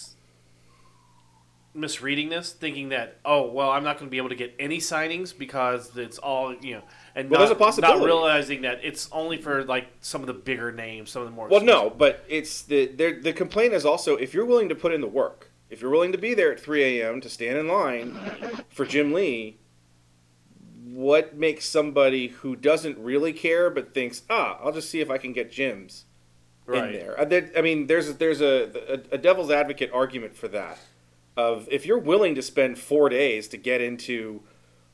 misreading this, thinking that oh well, I'm not going to be able to get any signings because it's all you know, and Well, not, there's a possibility. not realizing that it's only for like some of the bigger names, some of the more. Well, no, but it's the the complaint is also if you're willing to put in the work, if you're willing to be there at 3 a.m. to stand in line for Jim Lee, what makes somebody who doesn't really care but thinks, ah, I'll just see if I can get Jim's right. in there. Uh, there- I mean, there's there's a, a a devil's advocate argument for that. Of if you're willing to spend four days to get into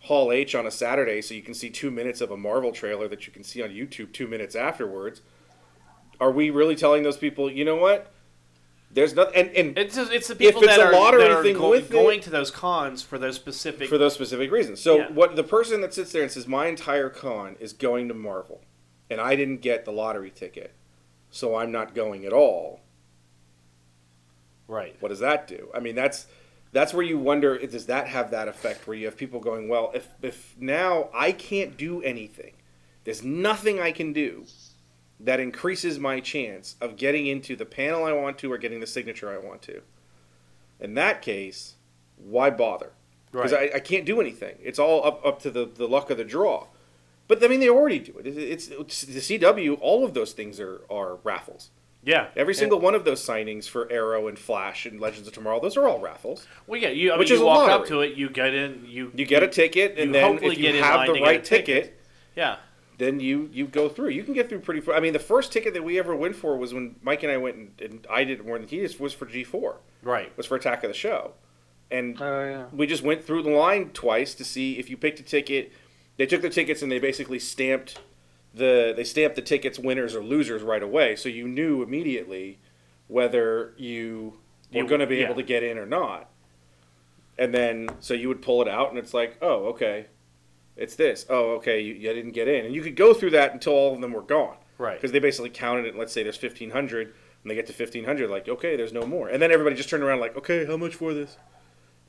Hall H on a Saturday, so you can see two minutes of a Marvel trailer that you can see on YouTube two minutes afterwards, are we really telling those people, you know what? There's nothing, and, and It's it's the people it's that a are, that are thing go- with it- going to those cons for those specific. for those specific reasons. So Yeah. what the person that sits there and says my entire con is going to Marvel, and I didn't get the lottery ticket, so I'm not going at all. Right. What does that do? I mean, that's that's where you wonder does that have that effect where you have people going, well, if if now I can't do anything, there's nothing I can do that increases my chance of getting into the panel I want to or getting the signature I want to. In that case, why bother? because Right. I, I can't do anything. It's all up up to the, the luck of the draw. But I mean, they already do it. It's, it's the CW. All of those things are are raffles. Yeah. Every single one of those signings for Arrow and Flash and Legends of Tomorrow, those are all raffles. Well, yeah. You, I Which mean, is you a walk up lottery. to it, you get in, you You get a ticket, and you then hopefully if get you in have line the to get right ticket. ticket, Yeah. then you you go through. You can get through pretty. I mean, the first ticket that we ever went for was when Mike and I went and, and I did it more than he did was for G four. Right. Was for Attack of the Show, and Oh yeah. we just went through the line twice to see if you picked a ticket. They took the tickets and they basically stamped the they stamped the tickets winners or losers right away, so you knew immediately whether you were going to be yeah. able to get in or not. And then so you would pull it out and it's like, oh, okay, it's this. Oh, okay, you, you didn't get in, and you could go through that until all of them were gone Right. because they basically counted it. Let's say there's fifteen hundred, and they get to fifteen hundred, like okay, there's no more, and then everybody just turned around like, okay, how much for this?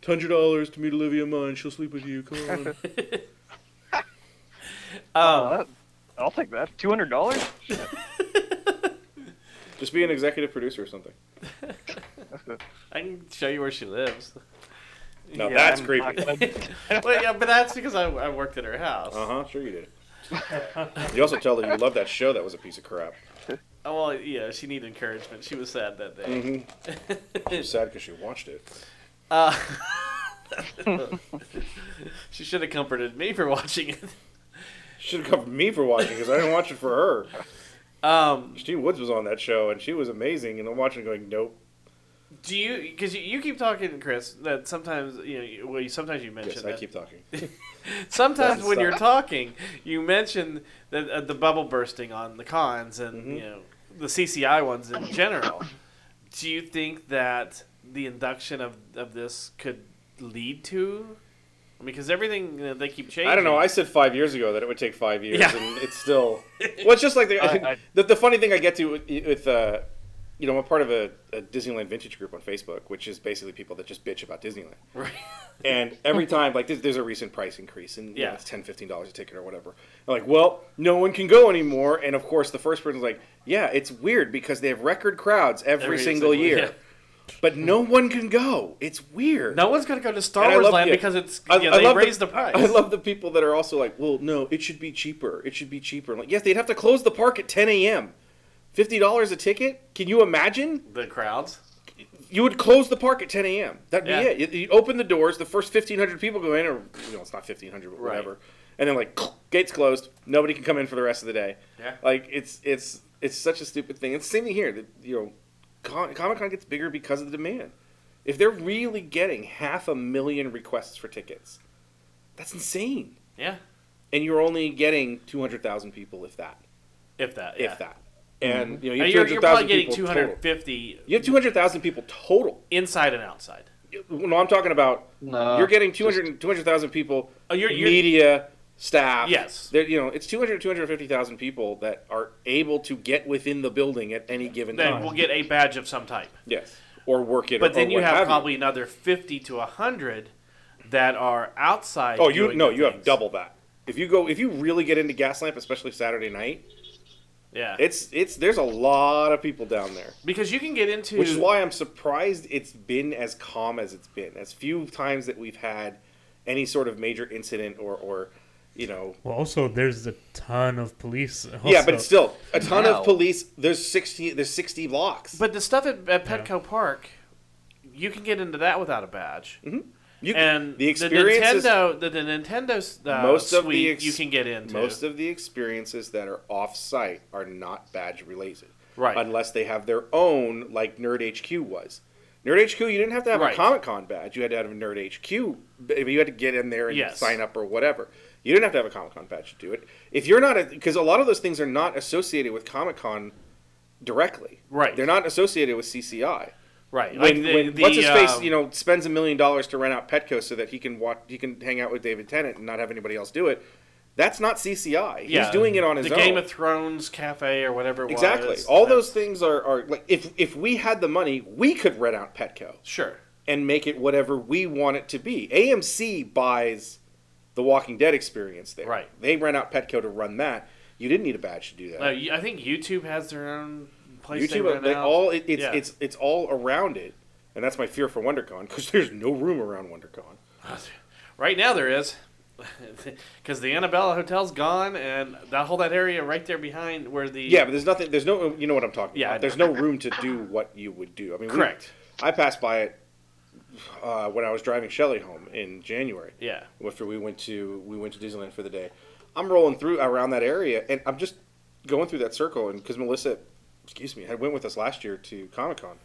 Hundred dollars to meet Olivia Munn. She'll sleep with you. Come on. Oh, um, that, I'll take that. Two hundred dollars. just be an executive producer or something. I can show you where she lives. No, Yeah, that's I'm creepy. not gonna- well, yeah, but that's because I, I worked at her house. Uh huh. Sure you did. you also tell her you love that show that was a piece of crap. Oh, well, yeah, she needed encouragement. She was sad that day. Mm-hmm. She was sad because she watched it. Uh, she should have comforted me for watching it. Should have come from me for watching because I didn't watch it for her. Um, Christine Woods was on that show and she was amazing, and I'm watching, going, nope. do you? Because you, you keep talking, Chris. That sometimes you know. Well, you, sometimes you mention Yes, I keep talking. Sometimes when Stop. you're talking, you mention that uh, the bubble bursting on the cons and Mhm. you know the CCI ones in general. Do you think that the induction of, of this could lead to? I mean, because everything uh, they keep changing. I don't know. I said five years ago that it would take five years, Yeah. and it's still. Well, it's just like the, I- I- the the funny thing I get to with, with uh, you know, I'm part of a, a Disneyland vintage group on Facebook, which is basically people that just bitch about Disneyland. Right. And every time, like, there's, there's a recent price increase, and you know, Yeah. it's 10 $15 a ticket or whatever. I'm like, well, no one can go anymore. And of course, the first person's like, yeah, it's weird because they have record crowds every, Every single single- year. yeah. But no one can go. It's weird. No one's gonna go to Star And I Wars love- Land yeah. because it's I, you know, I they love raised the, price. I love the people that are also like, well, no, it should be cheaper. It should be cheaper. I'm like, yes, they'd have to close the park at 10 a.m. Fifty dollars a ticket? Can you imagine? the crowds. You would close the park at 10 a.m. That'd be it. You, you open the doors. The first 1,500 people go in, or you know, it's not 1,500, but Right. whatever. And then like gates closed. Nobody can come in for the rest of the day. Yeah. Like it's it's it's such a stupid thing. It's the same thing here. That you know, Con- Comic Con gets bigger because of the demand. If they're really getting half a million requests for tickets, that's insane. Yeah. And you're only getting 200,000 people, if that, If that. if that. And mm-hmm. you know, you have You're, you're probably getting people total. 250 You have 200,000 people total. inside and outside. No, I'm talking about No, you're getting just- 200 200,000 people, Oh, you're, you're media, staff. Yes. They're, you know, it's 200 250,000 people that are able to get within the building at any given then time. we'll get a badge of some type. yes. Or work it. But or, then or you have have probably another 50 to 100 that are outside. Oh, you no, you have double that. If you go, if you really get into Gaslamp, especially Saturday night, Yeah. it's it's there's a lot of people down there. because you can get into. Which is why I'm surprised it's been as calm as it's been. As few times that we've had any sort of major incident or, or you know. Well, also there's a ton of police. yeah, but still, a ton Wow. of police. There's sixty. There's sixty blocks. But the stuff at, at Petco Park, you can get into that without a badge. you, And the experience the is- Nintendo, the, the Nintendo uh, Most of the ex- you can get into. most of the experiences that are off-site are not badge related, Right. Unless they have their own, like Nerd HQ was. Nerd HQ, you didn't have to have Right. a Comic Con badge. You had to have a Nerd HQ. You had to get in there and Yes. sign up or whatever. You didn't have to have a Comic Con badge to do it. If you're not, because a, lot of those things are not associated with Comic Con directly. Right. They're not associated with CCI. right. When, like the, when the, what's his face, um, you know, spends a million dollars to rent out Petco so that he can watch, he can hang out with David Tennant and not have anybody else do it. That's not CCI. He's yeah, doing it on his the own. The Game of Thrones cafe or whatever it exactly. was. All those things are, are like if if we had the money, we could rent out Petco Sure. and make it whatever we want it to be. AMC buys the Walking Dead experience there. Right. They rent out Petco to run that. You didn't need a badge to do that. Uh, I think YouTube has their own place they YouTube, they out. all it, it's Yeah. it's it's all around it, and that's my fear for WonderCon because there's no room around WonderCon. Right now there is, because the Anabella Hotel's gone, and that whole that area right there behind where the Yeah, but there's nothing. There's no. You know what I'm talking Yeah, about. There's no room to do what you would do. I mean, we- correct. I passed by it uh, when I was driving Shelly home in January. Yeah, after we went to we went to Disneyland for the day. I'm rolling through around that area, and I'm just going through that circle. And because Melissa, excuse me, had went with us last year to Comic Con,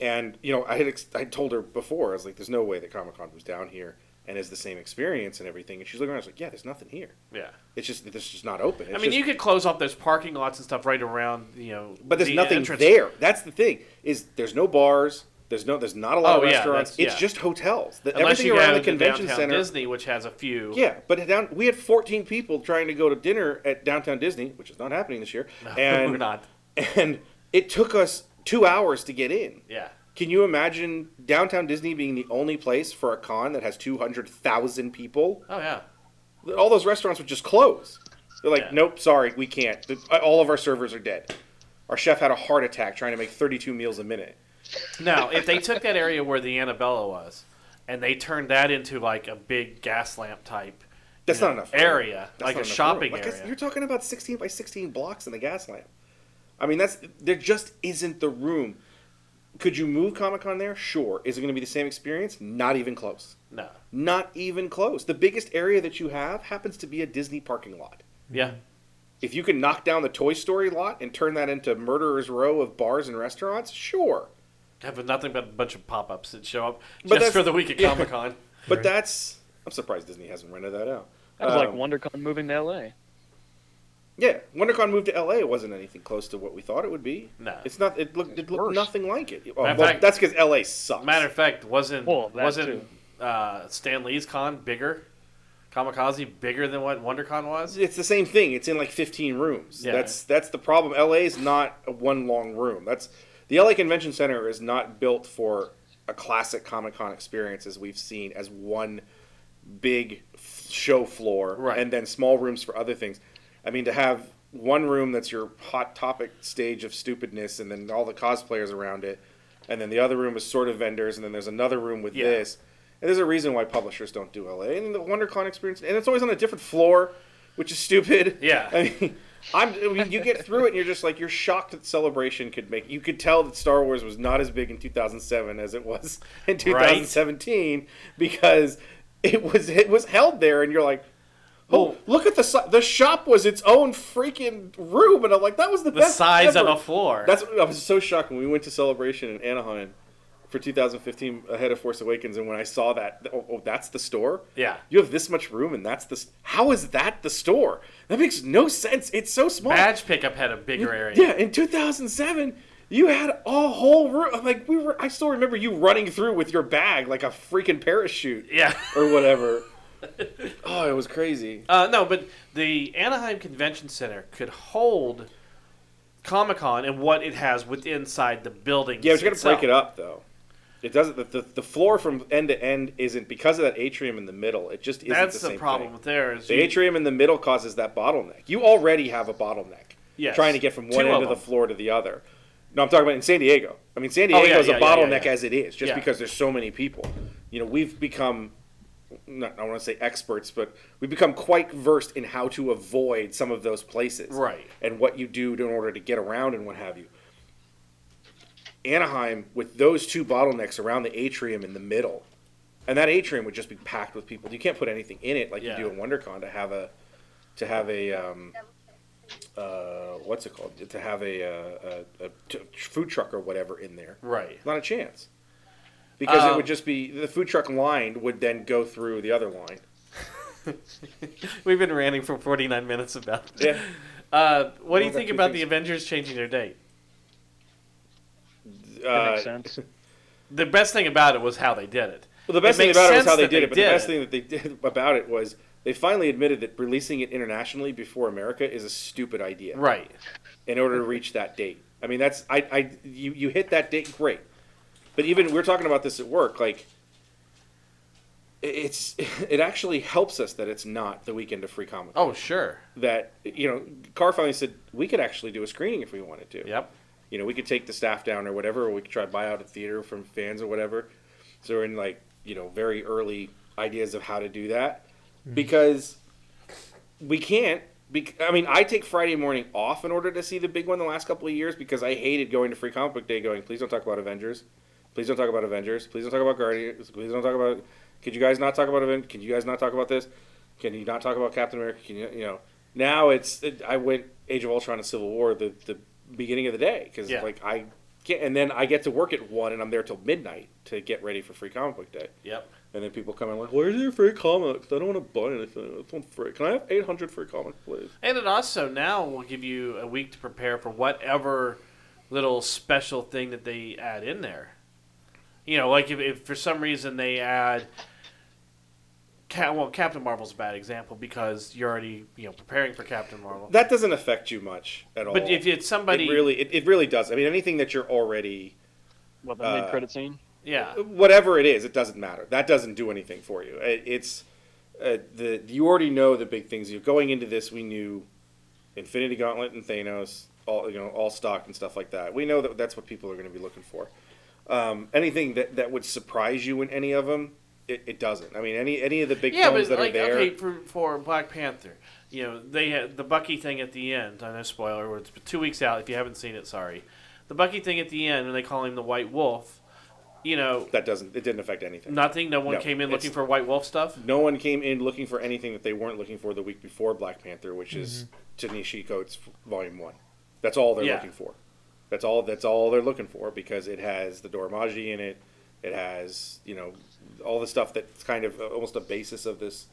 and you know I had ex- I told her before I was like, "There's no way that Comic Con was down here and is the same experience and everything." And she's looking around, I was like, "Yeah, there's nothing here. yeah. It's just it's just not open." It's I mean, just- you could close off those parking lots and stuff right around, you know. but there's the nothing entrance. there. That's the thing is there's no bars. There's no there's not a lot Oh, of restaurants. It's yeah. just hotels. The, Unless everything around the convention downtown center. Disney, which has a few. Yeah, but down we had 14 people trying to go to dinner at downtown Disney, which is not happening this year. No, and we're not. And it took us two hours to get in. Yeah. Can you imagine downtown Disney being the only place for a con that has 200,000 people? Oh yeah. All those restaurants would just close. They're like, Yeah. nope, sorry, we can't. All of our servers are dead. Our chef had a heart attack trying to make 32 meals a minute. Now, if they took that area where the Anabella was, and they turned that into like a big gas lamp type That's not know, enough room. area, That's like a shopping. Like area. You're talking about 16 by 16 blocks in the gas lamp. I mean, that's there just isn't the room. Could you move Comic Con there? Sure. Is it going to be the same experience? Not even close. No. Not even close. The biggest area that you have happens to be a Disney parking lot. Yeah. If you can knock down the Toy Story lot and turn that into Murderer's Row of bars and restaurants, sure. Have nothing but a bunch of pop-ups that show up But just for the week at yeah. Comic Con. But Right. that's. I'm surprised Disney hasn't rented that out. That was like Um, WonderCon moving to LA. Yeah, WonderCon moved to LA. It wasn't anything close to what we thought it would be. No. It's not. It looked. It looked worse. nothing like it. Oh, well, fact- that's because LA sucks. Matter of fact, wasn't Well, wasn't uh, Stan Lee's con bigger? Comikaze bigger than what WonderCon was? It's the same thing. It's in like 15 rooms. Yeah. That's that's the problem. LA is not a one long room. That's the LA Convention Center is not built for a classic Comic Con experience as we've seen as one big show floor Right. and then small rooms for other things. I mean to have one room that's your hot topic stage of stupidness and then all the cosplayers around it and then the other room is sort of vendors and then there's another room with Yeah. this. And there's a reason why publishers don't do LA. And the WonderCon experience and it's always on a different floor, which is stupid. Yeah. I mean, I'm. I mean, you get through it, and you're just like you're shocked that Celebration could make. You could tell that Star Wars was not as big in 2007 as it was in 2017 because it was it was held there, and you're like, oh, look at the the shop was its own freaking room, and I'm like, that was the, The best size ever. of a floor. That's I was so shocked when we went to Celebration in Anaheim for 2015 ahead of Force Awakens, and when I saw that, oh, oh that's the store. yeah. You have this much room, and that's the. How is that the store? That makes no sense. It's so small. Badge pickup had a bigger area. Yeah, in 2007, you had a whole room. Like we were, I still remember you running through with your bag like a freaking parachute Yeah. or whatever. oh, it was crazy. Uh, no, but the Anaheim Convention Center could hold Comic Con and what it has within inside the building. Yeah, got to break it up though. It doesn't. The, the, the floor from end to end isn't because of that atrium in the middle. It just isn't That's the the, problem thing. with there. Is The you- atrium in the middle causes that bottleneck. You already have a bottleneck. Yes. Trying to get from one Two end of of the floor to the other. No, I'm talking about in San Diego. I mean, San Oh, Diego yeah, is yeah, a yeah, bottleneck as it is, just because there's so many people. You know, we've become, not, I want to say experts, but we've become quite versed in how to avoid some of those places. Right. And what you do in order to get around and what have you. Anaheim, with those two bottlenecks around the atrium in the middle, and that atrium would just be packed with people. You can't put anything in it like Yeah. you do in WonderCon to have a, to have a, um, uh, what's it called? To have a, uh, a, a t- food truck or whatever in there. Right. Not a chance. Because it Um, would just be the food truck line would then go through the other line. We've been ranting for 49 minutes about it. Yeah. Uh, what do you think about the. Avengers changing their date? That Uh, makes sense. The best thing about it was how they did it. Well, the best It thing about it was how they did it, but did the best thing that they did about it was they finally admitted that releasing it internationally before America is a stupid idea. Right. In order to reach that date, I mean, that's I, I you you hit that date, great. But even we're talking about this at work, like it's it actually helps us that it's not the weekend of free comic. Oh, sure. That you know, Carr finally said we could actually do a screening if we wanted to. Yep. You know, we could take the staff down or whatever, or we could try to buy out a theater from fans or whatever. So we're in like, you know, very early ideas of how to do that mm-hmm. because we can't. Bec- I mean, I take Friday morning off in order to see the big one the last couple of years because I hated going to Free Comic Book Day. Going, please don't talk about Avengers. Please don't talk about Avengers. Please don't talk about Guardians. Please don't talk about. Could you guys not talk about Avengers? Can you guys not talk about this? Can you not talk about Captain America? Can you, you know? Now it's. It, I went Age of Ultron and Civil War the the beginning of the day because Yeah. like I get and then I get to work at one and I'm there till midnight to get ready for Free Comic Book Day. Yep. And then people come in like, "Where's your free comics? I don't want to buy anything. I just want free. Can I have 800 free comics, please?" And it also now will give you a week to prepare for whatever little special thing that they add in there. You know, like if, if for some reason they add. Ca- well, Captain Marvel's a bad example because you're already you know preparing for Captain Marvel. That doesn't affect you much at all. But if it's somebody, it really, it, it really does. I mean, anything that you're already, What the Uh, mid credit scene? yeah, whatever it is, it doesn't matter. That doesn't do anything for you. It, it's uh, the you already know the big things. You're going into this. We knew Infinity Gauntlet and Thanos, all you know, all stock and stuff like that. We know that that's what people are going to be looking for. Um, anything that that would surprise you in any of them, it, it doesn't. I mean, any any of the big yeah, films but that like are there. okay for for Black Panther, you know they had the Bucky thing at the end. I know spoiler, it's two weeks out. If you haven't seen it, sorry. The Bucky thing at the end when they call him the White Wolf, you know, that doesn't. It didn't affect anything. nothing. No one No, came in looking for White Wolf stuff. no one came in looking for anything that they weren't looking for the week before Black Panther, which is Mm-hmm. Ta-Nehisi Coates Volume One. That's all they're Yeah. looking for. That's all. That's all they're looking for because it has the Dora Milaje in it. It has you know all the stuff that's kind of almost a basis of this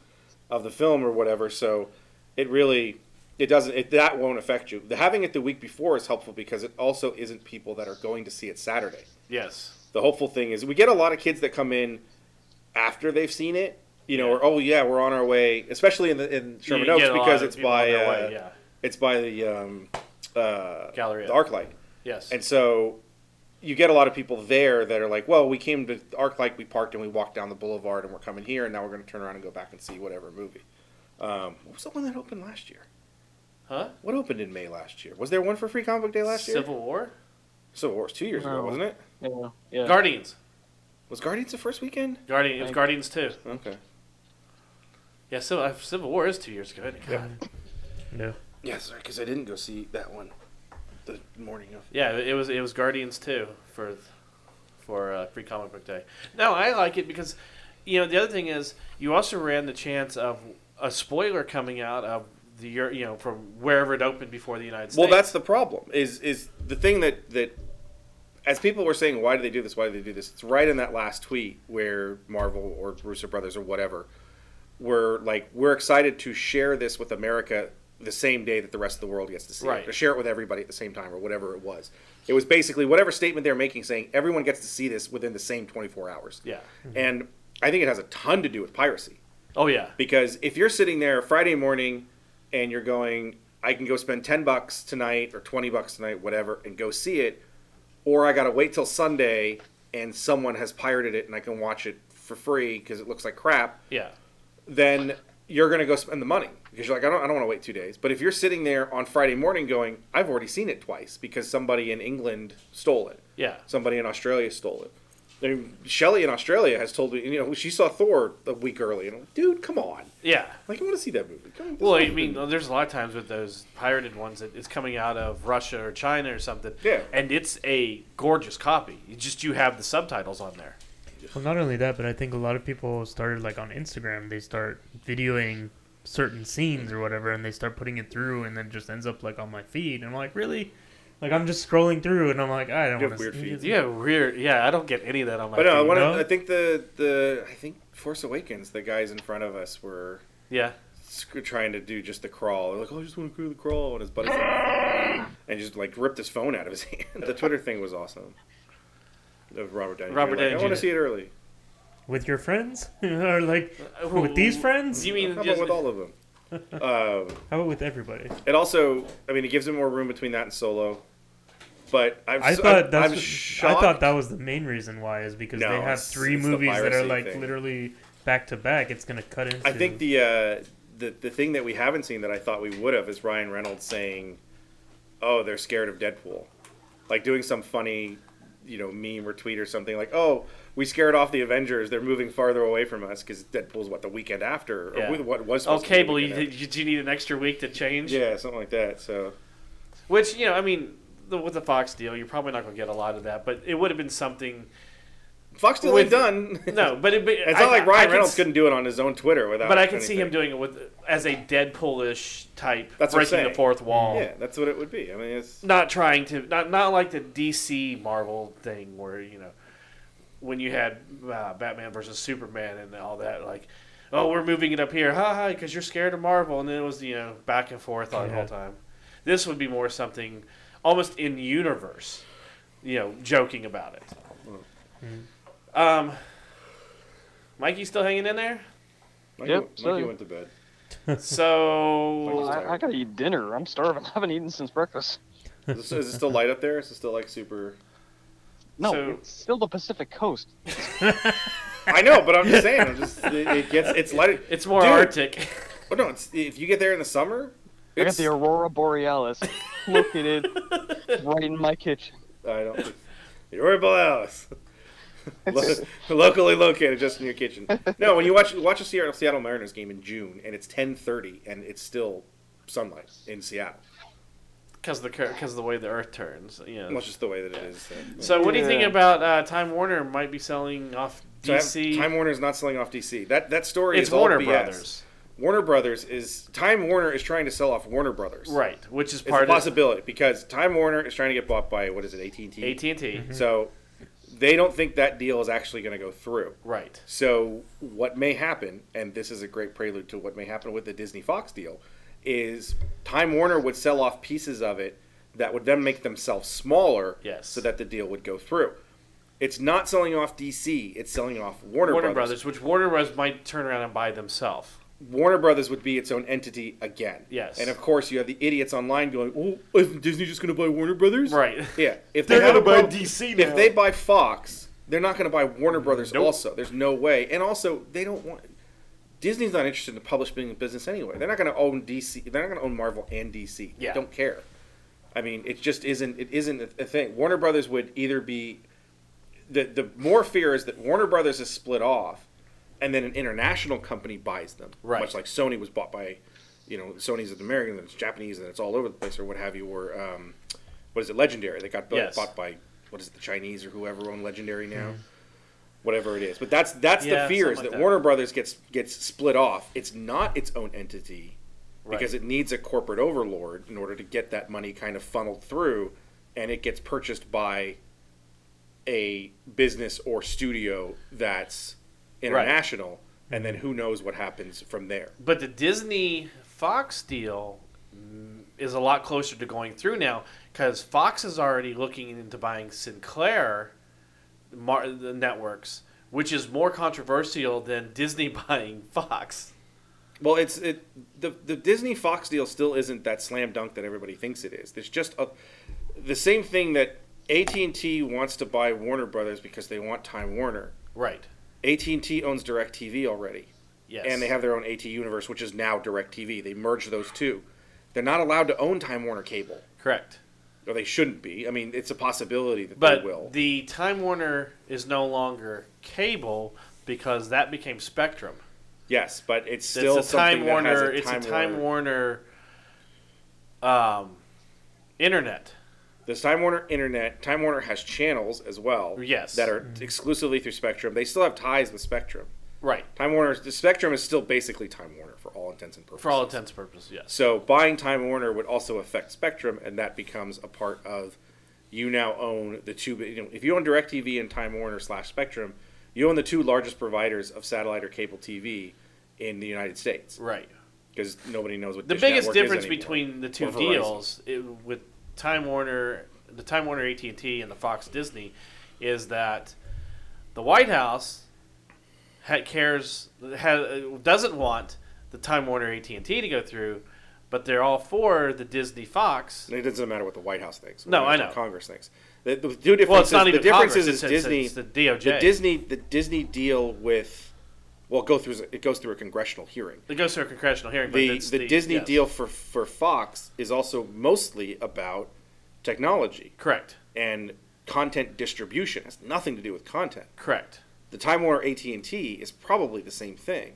of the film or whatever. So it really it doesn't it, that won't affect you. The having it the week before is helpful because it also isn't people that are going to see it Saturday Yes. the hopeful thing is we get a lot of kids that come in after they've seen it, you know, Yeah. or oh yeah, we're on our way, especially in the in Sherman Oaks get a lot because it's by uh, way, yeah. it's by the um, uh, Galleria. the ArcLight, Yes. and so you get a lot of people there that are like, well, we came to Arc ArcLight, we parked and we walked down the boulevard, and we're coming here, and now we're going to turn around and go back and see whatever movie. Um, what was the one that opened last year? huh? What opened in May last year? Was there one for Free Comic Book Day last year? Civil War. Civil War was two years ago, wasn't it? Yeah. Yeah. Guardians. Was Guardians the first weekend? Guardian. It was Guardians too. Okay. Yeah. Civil uh, Civil War is two years ago. isn't? Yeah. No. Yeah, sorry, because I didn't go see that one the morning of. Yeah, it was it was Guardians too for for uh, Free Comic Book Day. No, I like it because you know the other thing is you also ran the chance of a spoiler coming out of the you know from wherever it opened before the United States. Well, that's the problem. Is is the thing that that as people were saying, why do they do this? Why do they do this? It's right in that last tweet where Marvel or Russo Brothers or whatever were like, we're excited to share this with America the same day that the rest of the world gets to see Right. it, or share it with everybody at the same time, or whatever it was. It was basically whatever statement they're making, saying everyone gets to see this within the same 24 hours. yeah. Mm-hmm. And I think it has a ton to do with piracy. Oh yeah. because if you're sitting there Friday morning and you're going, I can go spend ten bucks tonight or twenty bucks tonight, whatever, and go see it, or I gotta wait till Sunday and someone has pirated it and I can watch it for free because it looks like crap, Yeah. then you're gonna go spend the money because you're like, I don't, I don't want to wait two days. But if you're sitting there on Friday morning going, I've already seen it twice because somebody in England stole it, Yeah. somebody in Australia stole it. I mean, Shelley in Australia has told me, you know, she saw Thor a week early, and I'm like, dude, come on. Yeah. Like, I want to see that movie. Come on, Well, I mean, movie. there's a lot of times with those pirated ones that it's coming out of Russia or China or something. Yeah. And it's a gorgeous copy. You just you have the subtitles on there. Well, not only that, but I think a lot of people started like on Instagram. They start videoing certain scenes or whatever, and they start putting it through, and then it just ends up like on my feed. And I'm like, really? Like I'm just scrolling through, and I'm like, I don't You have want weird to. feeds. You have weird. Yeah, I don't get any of that on my. but no, feed. one no? I think the the I think Force Awakens, the guys in front of us were Yeah. sc- trying to do just the crawl. They're like, oh, I just want to do the crawl, and his buddy's like, and just like ripped his phone out of his hand. The Twitter thing was awesome. Of Robert Downey. Jr. Robert Like, Downey I want to see it early. With your friends or like with these friends? You mean How about just with all of them? um, How about with everybody? it also, I mean, it gives him more room between that and Solo. But I'm, I thought I'm, that's I'm what- shocked. I thought that was the main reason why is because No, they have it's- three it's the movies that are piracy like thing. literally back to back. It's gonna cut into. I think the uh, the the thing that we haven't seen that I thought we would have is Ryan Reynolds saying, "Oh, they're scared of Deadpool," like doing some funny you know meme or tweet or something like, "Oh, we scared off the Avengers. They're moving farther away from us because Deadpool's what the weekend after, or what was Oh, supposed to be the cable, you, you, you need an extra week to change? yeah, something like that. So Which you know, I mean, the, with the Fox deal, you're probably not going to get a lot of that, but it would have been something. Fox still With- ain't done. No, but it, but it's I- not like I Ryan Reynolds s- couldn't do it on his own Twitter without. But I can see him doing it with as a Deadpoolish type, That's what breaking the fourth wall. Yeah, that's what it would be. I mean, it's Not trying to, not not like the DC Marvel thing where you know when you had uh, Batman versus Superman and all that, like, oh, we're moving it up here, ha ha, because you're scared of Marvel, and then it was you know back and forth all the whole time. This would be more something almost in universe, you know, joking about it. Um, Mikey still hanging in there? Mikey, Yep, Mikey so- went to bed. So I, I gotta eat dinner. I'm starving. I haven't eaten since breakfast. Is, this, it still light up there? Is it still like super? No, So- it's still the Pacific Coast. I know, but I'm just saying. I'm just it, it gets it's light. it's more Dude. Arctic. Oh no, it's, if you get there in the summer, I got it's, the Aurora Borealis located right in my kitchen. I don't. The Aurora Borealis. Lo- locally located just in your kitchen. No, when you watch watch a Seattle, Seattle Mariners game in June and it's 10:30 and it's still sunlight in Seattle. Because the because of the way the Earth turns, you know. Well, it's just the way that it is. So, So, what do you think about uh, Time Warner might be selling off So I have- DC? Time Warner's not selling off DC. That that story it's is all Warner BS. Brothers, Warner Brothers is Time Warner is trying to sell off Warner Brothers. right? Which is It's part a of possibility because Time Warner is trying to get bought by what is it AT and T. AT and T, So they don't think that deal is actually going to go through. right? So what may happen, and this is a great prelude to what may happen with the Disney Fox deal, is Time Warner would sell off pieces of it that would then make themselves smaller, Yes. so that the deal would go through. It's not selling off DC; it's selling off Warner, Warner Brothers. Brothers, which Warner Brothers might turn around and buy themselves. Warner Brothers would be its own entity again. Yes. and of course you have the idiots online going, "Oh, isn't Disney just going to buy Warner Brothers?" Right. Yeah, if They're they gonna buy prob- DC now. If they buy Fox, they're not going to buy Warner Brothers. Nope. Also, there's no way. And also, they don't want. Disney's not interested in the publishing business anyway. They're not going to own DC. They're not going to own Marvel and DC. Yeah. They don't care. I mean, it just isn't. It isn't a a thing. Warner Brothers would either be. The the more fear is that Warner Brothers is split off, and then an international company buys them. Right. Much like Sony was bought by, you know, Sony's an American, then it's Japanese, and it's all over the place, or what have you. Or um, what is it, Legendary? They got bought, Yes. bought by what is it, the Chinese or whoever own Legendary now. Whatever it is, but that's that's Yeah, the fear is that, like that. Warner Brothers gets gets split off. It's not its own entity Right. because it needs a corporate overlord in order to get that money kind of funneled through, and it gets purchased by a business or studio that's international, and then who knows what happens from there. But the Disney Fox deal mm, is a lot closer to going through now because Fox is already looking into buying Sinclair mar- the networks, which is more controversial than Disney buying Fox. Well, it's it the the Disney Fox deal still isn't that slam dunk that everybody thinks it is. There's just a, the same thing that AT and T wants to buy Warner Brothers because they want Time Warner. Right. AT and T owns DirecTV already. Yes. and they have their own AT U-verse, which is now DirecTV. They merged those two. They're not allowed to own Time Warner Cable, correct. or they shouldn't be. I mean, it's a possibility that But they will. the Time Warner is no longer cable because that became Spectrum. yes, but it's still it's a Time something that has Warner. a it's a Time Warner, um, internet. This Time Warner Internet, Time Warner has channels as well. Yes. that are mm-hmm. exclusively through Spectrum. They still have ties with Spectrum. Right. Time Warner, the Spectrum is still basically Time Warner for all intents and purposes. For all intents and purposes, yes. So buying Time Warner would also affect Spectrum, and that becomes a part of you now own the two. You know, if you own DirecTV and Time Warner slash Spectrum, you own the two largest providers of satellite or cable TV in the United States Right. because nobody knows what The Dish biggest Network difference anymore. between the two deals i with Time Warner, the Time Warner AT and T, and the Fox Disney, is that the White House cares ha doesn't want the Time Warner AT and T to go through, but they're all for the Disney Fox. It doesn't matter what the White House thinks. No, I know. what Congress thinks. The, the two differences. Well, it's not the even difference Congress. is, is it's, Disney. it's the DOJ. the Disney. The Disney deal with. Well, it goes through. It goes through a congressional hearing. it goes through a congressional hearing. but the the, Disney yes. deal for for Fox is also mostly about technology, Correct. and content distribution. It has nothing to do with content. Correct. The Time Warner AT and T is probably the same thing.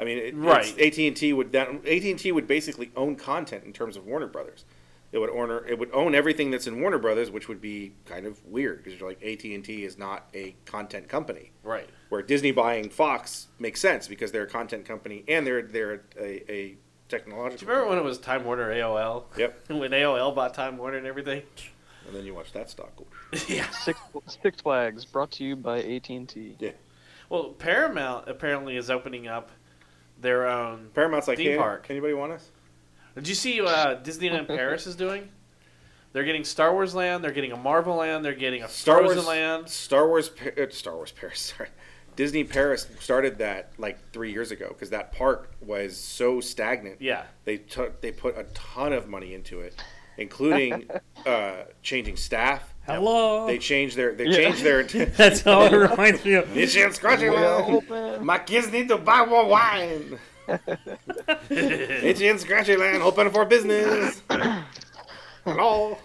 I mean, it, Right. AT and T would that AT and T would basically own content in terms of Warner Brothers. It would own it would own everything that's in Warner Brothers, which would be kind of weird because you're like AT and T is not a content company. Right. Where Disney buying Fox makes sense because they're a content company and they're they're a, a technological. Do you remember when it was Time Warner AOL? Yep. when AOL bought Time Warner and everything? And then you watch that stock. go- yeah. Six, Six Flags, brought to you by AT and T. Yeah. Well, Paramount apparently is opening up their own. Paramount's like, Theme hey, park. anybody want us? Did you see uh, Disneyland Paris is doing? They're getting Star Wars Land. They're getting a Marvel Land. They're getting a Star Frozen Wars Land. Star Wars, Pa- uh, Star Wars Paris. Sorry, Disney Paris started that like three years ago because that park was so stagnant. Yeah. They took they put a ton of money into it, including uh, changing staff. Hello. They changed their they Yeah. changed their. That's how it reminds me of. Itchy and scratchy. My kids need to buy more wine. Itchy and scratchy land, open for business. Hello.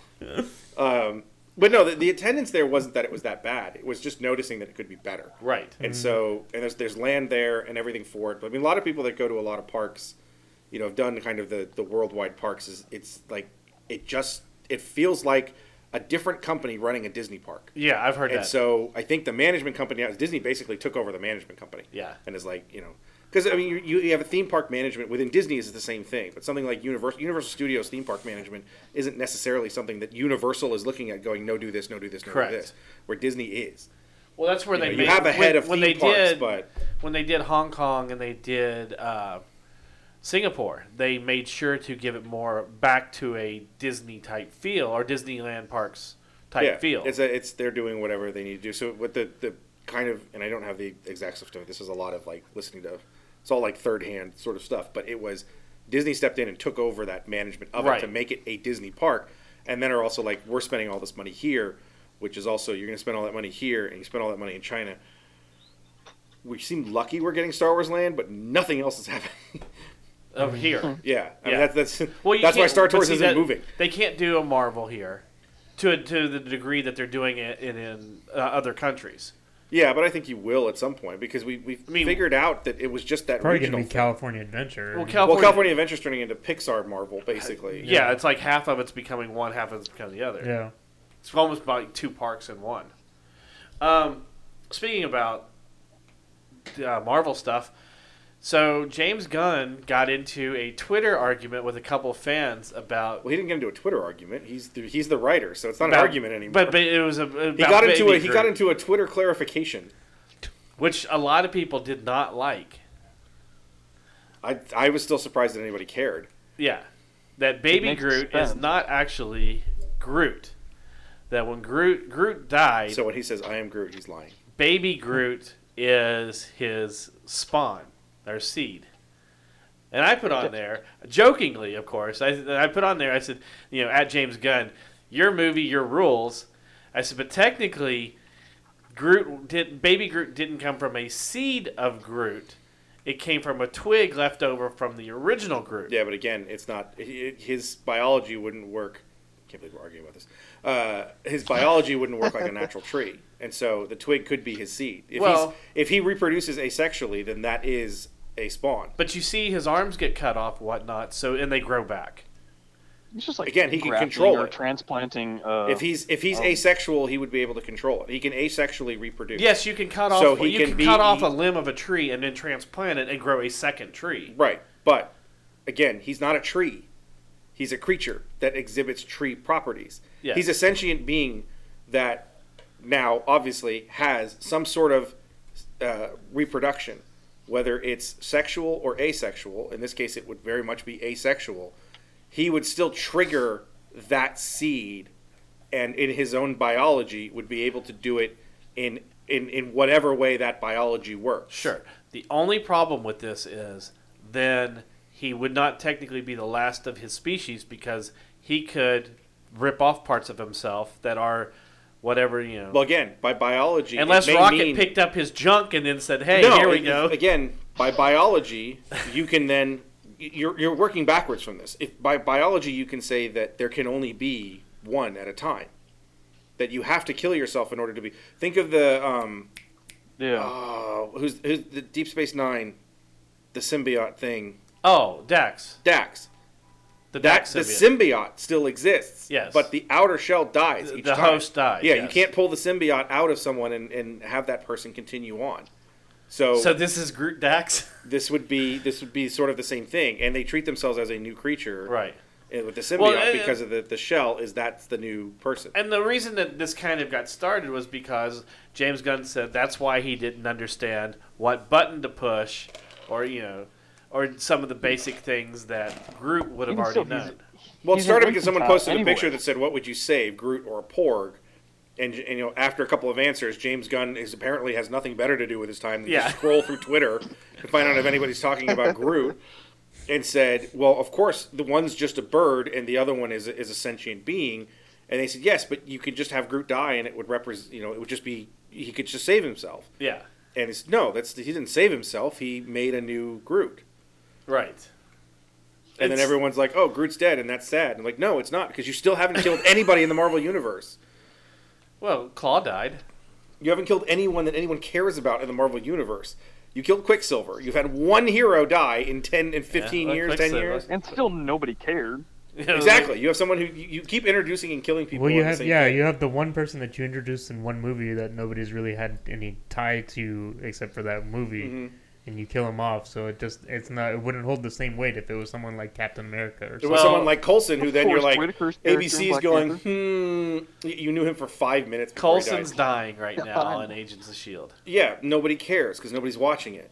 Um, but no, the, the attendance there wasn't that it was that bad. It was just noticing that it could be better. Right. And so, and there's there's land there and everything for it. But I mean, a lot of people that go to a lot of parks, you know, have done kind of the the worldwide parks. Is it's like it just it feels like a different company running a Disney park. Yeah, I've heard And that. so I think the management company, Disney basically took over the management company. Yeah. And is like, you know, because I mean, you, you have a theme park management within Disney is the same thing, but something like Universal Universal Studios theme park management isn't necessarily something that Universal is looking at going, no, do this, no, do this, no, Correct. do this. Where Disney is. well, that's where You, they know, you have a head when, of when theme they parks, did but when they did Hong Kong and they did uh, Singapore. They made sure to give it more back to a Disney type feel or Disneyland parks type yeah, feel. it's a, it's they're doing whatever they need to do. So what the the kind of and I don't have the exact stuff to it. This is a lot of like listening to it's all like third hand sort of stuff, but it was Disney stepped in and took over that management of Right. it to make it a Disney park, and then are also like we're spending all this money here, which is also you're going to spend all that money here and you spend all that money in China. We seem lucky we're getting Star Wars Land, but nothing else is happening. over here. yeah, I mean Yeah. that's that's Well, that's why Star but Tours isn't that- moving. They can't do a Marvel here, to to the degree that they're doing it in, in uh, other countries. Yeah, but I think you will at some point because we we I mean- figured out that it was just that Probably regional gonna be thing. California Adventure. Well, California, Well, California Adventure's turning into Pixar Marvel, basically. yeah, it's like half of it's becoming one, half of it's becoming the other. yeah. It's almost like two parks in one. Um, speaking about uh, Marvel stuff, so James Gunn got into a Twitter argument with a couple fans about. Well, he didn't get into a Twitter argument. He's the, he's the writer, so it's not about- an argument anymore. But, but it was a, about he got into Baby a he got into a Twitter clarification. which a lot of people did not like. I I was still surprised that anybody cared. Yeah, that Baby makes Groot is not actually Groot. That when Groot Groot died, So when he says "I am Groot," he's lying. baby Groot is his spawn, or seed. And I put on there, jokingly, of course, I, I put on there, I said, you know, at James Gunn, your movie, your rules. I said, but technically, Groot did, baby Groot didn't come from a seed of Groot. It came from a twig left over from the original Groot. Yeah, but again, it's not hi- his biology wouldn't work. I Can't believe we're arguing about this. Uh, his biology wouldn't work like a natural tree, and so the twig could be his seed. If Well- he's, if he reproduces asexually, then that is a spawn. But you see his arms get cut off, whatnot, so and they grow back. It's just like Again, he can control or it. transplanting. Uh, if he's if he's oh. asexual, he would be able to control it. He can asexually reproduce. Yes, you can cut off. So he you can can, be- cut off he- a limb of a tree and then transplant it and grow a second tree. Right, but again, he's not a tree. He's a creature that exhibits tree properties. Yes. He's a sentient being that now obviously has some sort of uh, reproduction, whether it's sexual or asexual. In this case, it would very much be asexual. He would still trigger that seed, and in his own biology, would be able to do it in in, in whatever way that biology works. Sure. The only problem with this is then he would not technically be the last of his species because he could rip off parts of himself that are whatever you know. Well, again, by biology, Unless Rocket mean- picked up his junk and then said, "Hey, no, here we go." Again, by biology, you can then you're you're working backwards from this. If by biology you can say that there can only be one at a time. that you have to kill yourself in order to be. Think of the um, Yeah. oh, who's who's the Deep Space Nine, the symbiote thing, Oh, Dax. Dax. The That the symbiote. symbiote still exists. Yes. but the outer shell dies. The- the host dies, Yeah, you can't pull the symbiote out of someone and, and have that person continue on. So, So this is Groot Dax. this would be this would be sort of the same thing, and they treat themselves as a new creature right. uh, with the symbiote Well, because of the, the shell is that's the new person. And the reason that this kind of got started was because James Gunn said that's why he didn't understand what button to push, or you know, or some of the basic things that Groot would have Even already still, known. Well, it started because someone infantile posted a anyway. picture that said, "What would you save, Groot or a Porg?" And, and you know, after a couple of answers, James Gunn is apparently has nothing better to do with his time than Yeah. just scroll through Twitter to find out if anybody's talking about Groot. And said, "Well, of course, the one's just a bird, and the other one is a, is a sentient being." And they said, "Yes, but you could just have Groot die, and it would represent, you know, it would just be he could just save himself." Yeah. And it's no, that's he didn't save himself. He made a new Groot. Right. And then everyone's like, "Oh, Groot's dead," and that's sad. And I'm like, no, it's not, because you still haven't killed anybody in the Marvel universe. Well, Claw died. You haven't killed anyone that anyone cares about in the Marvel universe. You killed Quicksilver. You've had one hero die in ten and fifteen well, years, ten years. And still nobody cared. Exactly. You have someone who you, you keep introducing and killing people. Well, you in the have same yeah, thing. you have the one person that you introduced in one movie that nobody's really had any tie to except for that movie, Mhm. And you kill him off. So it just it's not it wouldn't hold the same weight if it was someone like Captain America or There something. was Well, someone like Coulson who then you're like, Whitaker's character in ABC's going, hmm. You knew him for five minutes. before he died. Coulson's dying right now I in know. Agents of Shield. Yeah, nobody cares because nobody's watching it.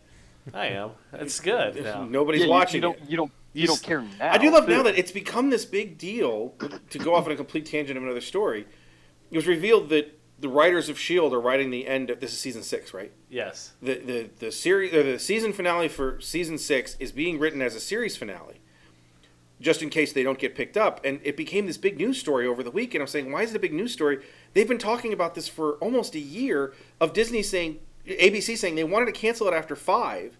I am. It's good. now. Nobody's Yeah, watching you, don't, it. You don't. You, You don't care now. I do love too. now that it's become this big deal. To go off on a complete tangent of another story, it was revealed that the writers of Shield are writing the end. of This is season six, right? Yes. The the the series or the season finale for season six is being written as a series finale, just in case they don't get picked up. And it became this big news story over the week. And I'm saying, why is it a big news story? They've been talking about this for almost a year. Of Disney saying, ABC saying they wanted to cancel it after five.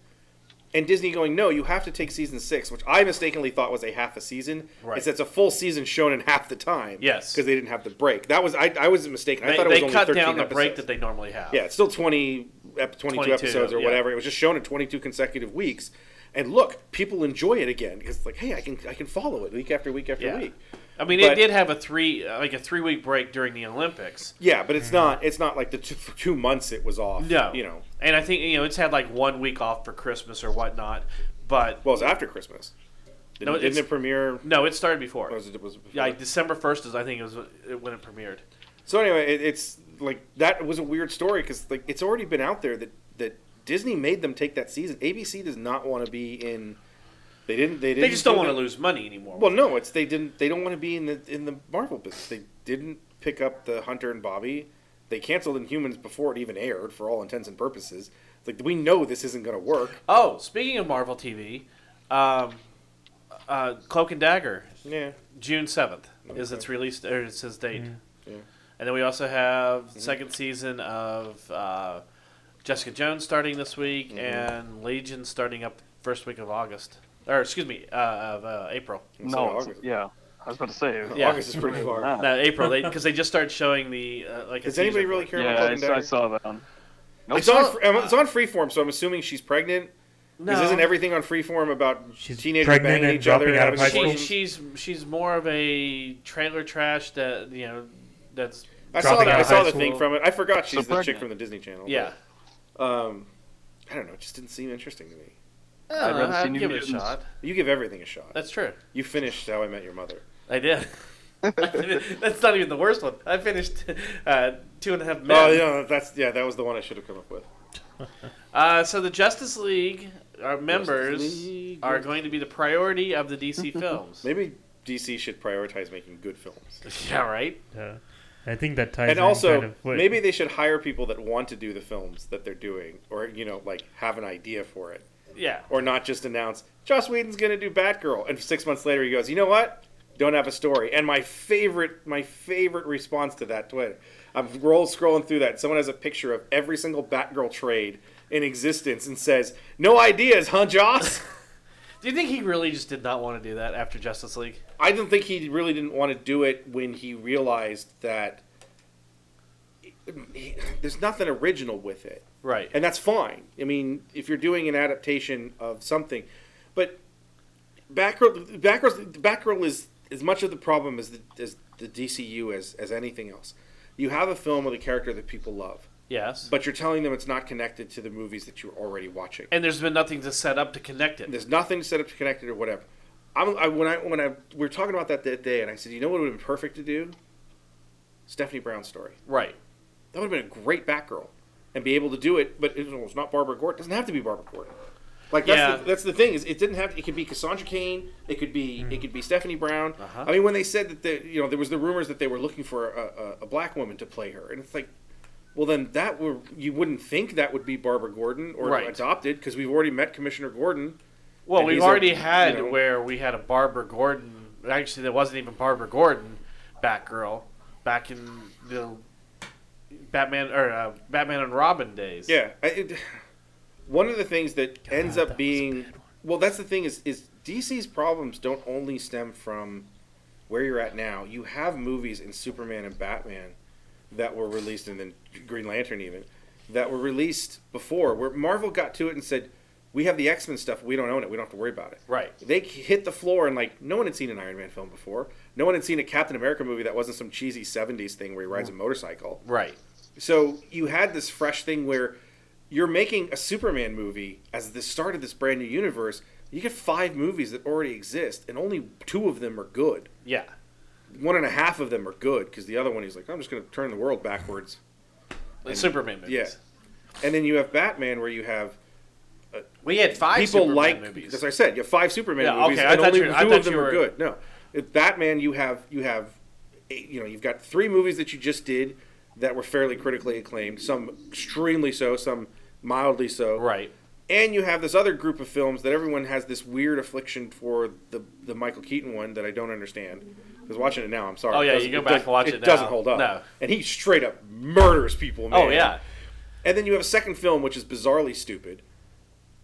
And Disney going, no, you have to take season six, which I mistakenly thought was a half a season. Right. It's, it's a full season shown in half the time. Yes. Because they didn't have the break. That was I, I was mistaken. I thought it was they only cut 13 down the break that they normally have. Yeah, it's still 20, 22, 22, episodes or yeah. whatever. It was just shown in 22 consecutive weeks. And look, people enjoy it again because it's like, hey, I can I can follow it week after week after Yeah. week. I mean, But- it did have a three, like a three week break during the Olympics. Yeah, but it's not it's not like the two, for two months it was off. No, you know. and I think you know it's had like one week off for Christmas or whatnot. But Well, it's after Christmas. Didn't, No, didn't it premiere? no, it started before. Was it, was it before? Yeah, like December first is I think it was when it premiered. So anyway, it, it's like that was a weird story because like it's already been out there that that Disney made them take that season. ABC does not want to be in. They didn't. They didn't. They just don't do want to lose money anymore. Well, no, it's they didn't. They don't want to be in the in the Marvel business. They didn't pick up the Hunter and Bobby. They canceled Inhumans before it even aired, for all intents and purposes. Like we know this isn't going to work. oh, speaking of Marvel TV, um, uh, Cloak and Dagger, Yeah, June seventh is its release or it's its date. Yeah. And then we also have the second season of uh, Jessica Jones starting this week, and Legion starting up first week of August, or excuse me, uh, of uh, April. No, of it's- August. yeah. I was about to say. Yeah. August is pretty far. Nah. No, April, because they, just started showing the uh, like. a Does anybody really care it. about Yeah, Cloak I, and saw- I saw that one. Nope. It's on. fr- um, It's on Freeform, so I'm assuming she's pregnant. Because No. isn't everything on Freeform about She's teenagers pregnant banging and each other out of having high school. She, she's she's more of a trailer trash that you know that's I saw, dropping the, I saw the school. thing from it. I forgot she's So the chick from the Disney Channel. yeah. but, um, I don't know. It just didn't seem interesting to me. I rather see I'd New give it a shot. You give everything a shot. That's true. You finished How I Met Your Mother. I did. That's not even the worst one. I finished uh, Two and a Half Men. Oh, yeah, that's yeah, that was the one I should have come up with. Uh, so the Justice League, our members, League. are going to be the priority of the DC films. Maybe DC should prioritize making good films. yeah, right. Uh, I think that ties And in also, kind of what- maybe they should hire people that want to do the films that they're doing, or you know, like have an idea for it, Yeah. or not just announce Joss Whedon's going to do Batgirl, and six months later he goes, you know what? Don't have a story. And my favorite, my favorite response to that Twitter, I'm roll scrolling through that. Someone has a picture of every single Batgirl trade in existence and says, "No ideas, huh, Joss?" Do you think he really just did not want to do that after Justice League? I don't think he really didn't want to do it when he realized that there's nothing original with it, Right. and that's fine. I mean, if you're doing an adaptation of something, but Batgirl, Batgirl, Batgirl is as much of the problem as the, as the DCU as as anything else. You have a film with a character that people love, yes. but you're telling them it's not connected to the movies that you're already watching. and there's been nothing to set up to connect it. There's nothing to set up to connect it or whatever. I'm, I, when I when I we were talking about that that day, and I said, you know what would have been perfect to do? Stephanie Brown's story. Right. That would have been a great Batgirl, and be able to do it. But it, it's not Barbara Gordon. It doesn't have to be Barbara Gordon. Like that's Yeah. the, that's the thing is it didn't have it could be Cassandra Cain. It could be it could be Stephanie Brown. Uh-huh. I mean, when they said that the you know there was the rumors that they were looking for a, a, a black woman to play her, and it's like. Well, then that were you wouldn't think that would be Barbara Gordon or Right. adopted because we've already met Commissioner Gordon. Well, we've he's a- already had you know- where we had a Barbara Gordon. Actually, there wasn't even Barbara Gordon, Batgirl, back in the Batman or uh, Batman and Robin days. Yeah, I, it, one of the things that ends up was a being well, that's the thing is is DC's problems don't only stem from where you're at now. You have movies in Superman and Batman that were released, and then Green Lantern even that were released before, where Marvel got to it and said, "We have the X Men stuff. We don't own it. We don't have to worry about it." Right. They hit the floor and like no one had seen an Iron Man film before. No one had seen a Captain America movie that wasn't some cheesy '70s thing where he rides a mm. motorcycle. Right. So you had this fresh thing where you're making a Superman movie as the start of this brand new universe. You get five movies that already exist, and only two of them are good. Yeah. One and a half of them are good because the other one he's like, I'm just going to turn the world backwards. The Superman movies. Yeah. And then you have Batman, where you have We had five people Superman like. movies. As I said, you have five Superman Yeah, movies, okay, I and only you two of them you are good. No, if Batman, you have you have, eight- you know, you've got three movies that you just did that were fairly critically acclaimed, some extremely so, some mildly so, right. and you have this other group of films that everyone has this weird affliction for the the Michael Keaton one that I don't understand. Because watching it now, I'm sorry. Oh, yeah, you go back and watch it it now. doesn't hold up. No. and he straight up murders people. Oh, man. Oh yeah. And then you have a second film which is bizarrely stupid,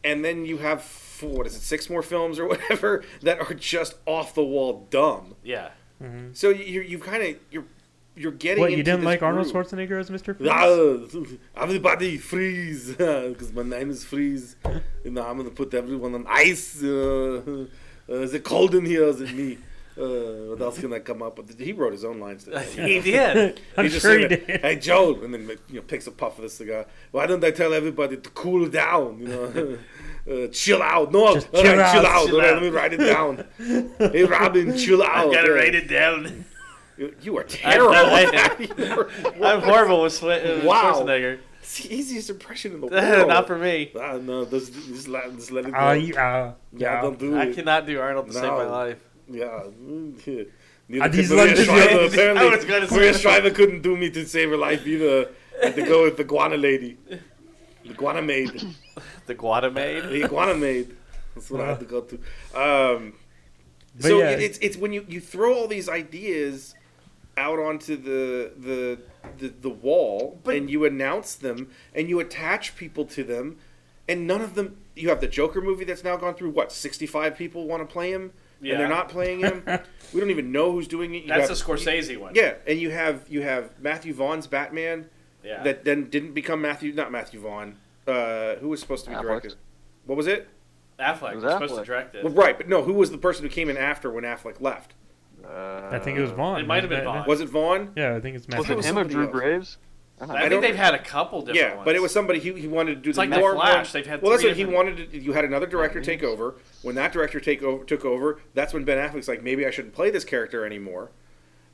and then you have four, what is it, six more films or whatever that are just off the wall dumb. Yeah. So you you kind of you're you're getting. What you didn't this like Arnold groove. Schwarzenegger as Mr. Freeze? Ah, everybody freeze because my name is Freeze. You know, I'm gonna put everyone on ice. Uh, uh, is it cold in here? Is it me? Uh, what else can I come up with? He wrote his own lines. Today. he did. I'm He's just sure he saying, did. Hey Joel, and then you know picks a puff of the cigar. Why don't I tell everybody to cool down? You know, uh, chill out. No, Just chill right, chill out, out. chill All right, out. let me write it down. hey Robin, chill out. I gotta Uh, write it down. You, you are terrible. I- You're- I'm horrible with Schwa- uh, Wow. Schwarzenegger. It's the easiest impression in the world. Not for me. Ah, no, just, just, let, just let it go. Ah, you, ah, yeah, yeah. don't do I it. cannot do Arnold to save my No. life. Yeah. mm, yeah. Neither these could Maria lunches- Shriver, I apparently. was gonna say Maria that. Shriver couldn't do me to save her life either. Had to go with the guana lady. The guana maid. The Guatemade. The iguana maid. That's what I had to go to. Um, so yeah. it's it's when you, you throw all these ideas out onto the the the, the wall But- and you announce them and you attach people to them and none of them you have the Joker movie that's now gone through what 65 people want to play him Yeah. and they're not playing him. we don't even know who's doing it. You That's have- the Scorsese one. Yeah, and you have you have Matthew Vaughn's Batman Yeah. that then didn't become Matthew not Matthew Vaughn. Uh, who was supposed to be Affleck. directed? What was it? Affleck It was was supposed to Affleck. direct it. Well, right, but no, who was the person who came in after when Affleck left? Uh, I think it was Vaughn. It might have been Vaughn. Was it Vaughn? Yeah, I think it's Matthew. Was it him or Drew else. Graves? I I think they've had a couple different Yeah, ones. but it was somebody he, he wanted to do It's the like The more Flash, one- they've had well, that's what he wanted. To, you had another director mm-hmm. take over. When that director take over, took over, that's when Ben Affleck's like, maybe I shouldn't play this character anymore.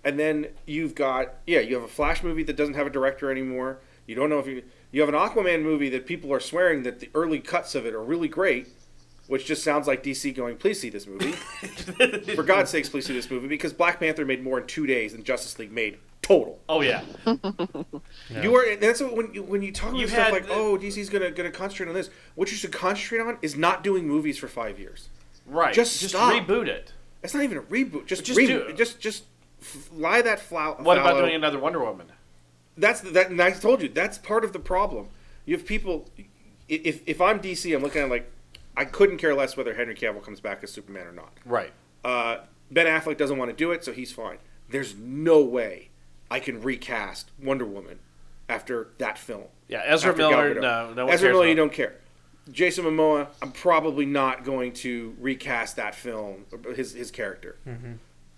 And then you've got yeah, you have a Flash movie that doesn't have a director anymore. You don't know if you you have an Aquaman movie that people are swearing that the early cuts of it are really great, which just sounds like DC going, please see this movie. For God's sakes, please see this movie because Black Panther made more in two days than Justice League made total. Oh yeah. Yeah. You are. and That's what, when you when you talk about You stuff like, the- oh, DC's gonna gonna concentrate on this. What you should concentrate on is not doing movies for five years. Right. Just just stop. reboot it. It's not even a reboot. Just Just reboot. do. Just just f- lie that flower. What about doing another Wonder Woman? That's that. And I told you that's part of the problem. You have people. If if I'm DC, I'm looking at like I couldn't care less whether Henry Cavill comes back as Superman or not. Right. Uh, ben Affleck doesn't want to do it, so he's fine. There's no way I can recast Wonder Woman after that film. Yeah, Ezra Miller. No, no Ezra Miller, you don't care. Jason Momoa, I'm probably not going to recast that film, his his character.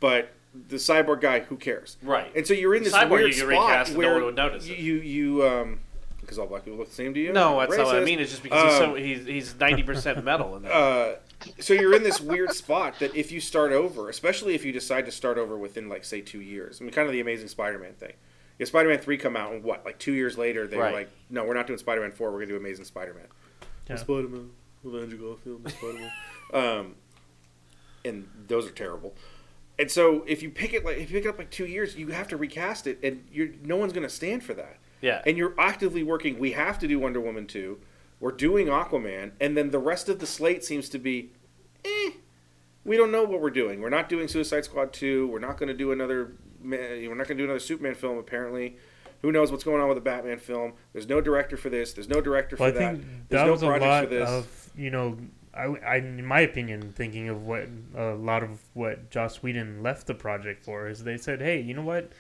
But the cyborg guy, who cares? Right. And so you're in this cyborg weird you spot recast and no where one would notice it. you you um because all black people look the same to you. No, that's not what I mean. It's just because he's so Um, he's he's ninety percent metal in that. uh, so you're in this weird spot that if you start over, especially if you decide to start over within like say two years, I mean, kind of the Amazing Spider-Man thing. If Spider-Man three come out and what, like two years later, they Right. were like, no, we're not doing Spider-Man four. We're gonna do Amazing Spider-Man. Yeah. Spider-Man, Andrew Garfield, Spider-Man. um, and those are terrible. And so if you pick it like if you pick it up like two years, you have to recast it, and you're no one's gonna stand for that. yeah. And you're actively working. We have to do Wonder Woman two. We're doing Aquaman, and then the rest of the slate seems to be, eh. We don't know what we're doing. We're not doing Suicide Squad two. We're not going to do another. We're not going to do another Superman film. Apparently, who knows what's going on with the Batman film? There's no director for this. There's no director for Well, I that. think There's that no was a lot for this. of you know, I, I, in my opinion, thinking of what a lot of what Joss Whedon left the project for is they said, hey, you know what,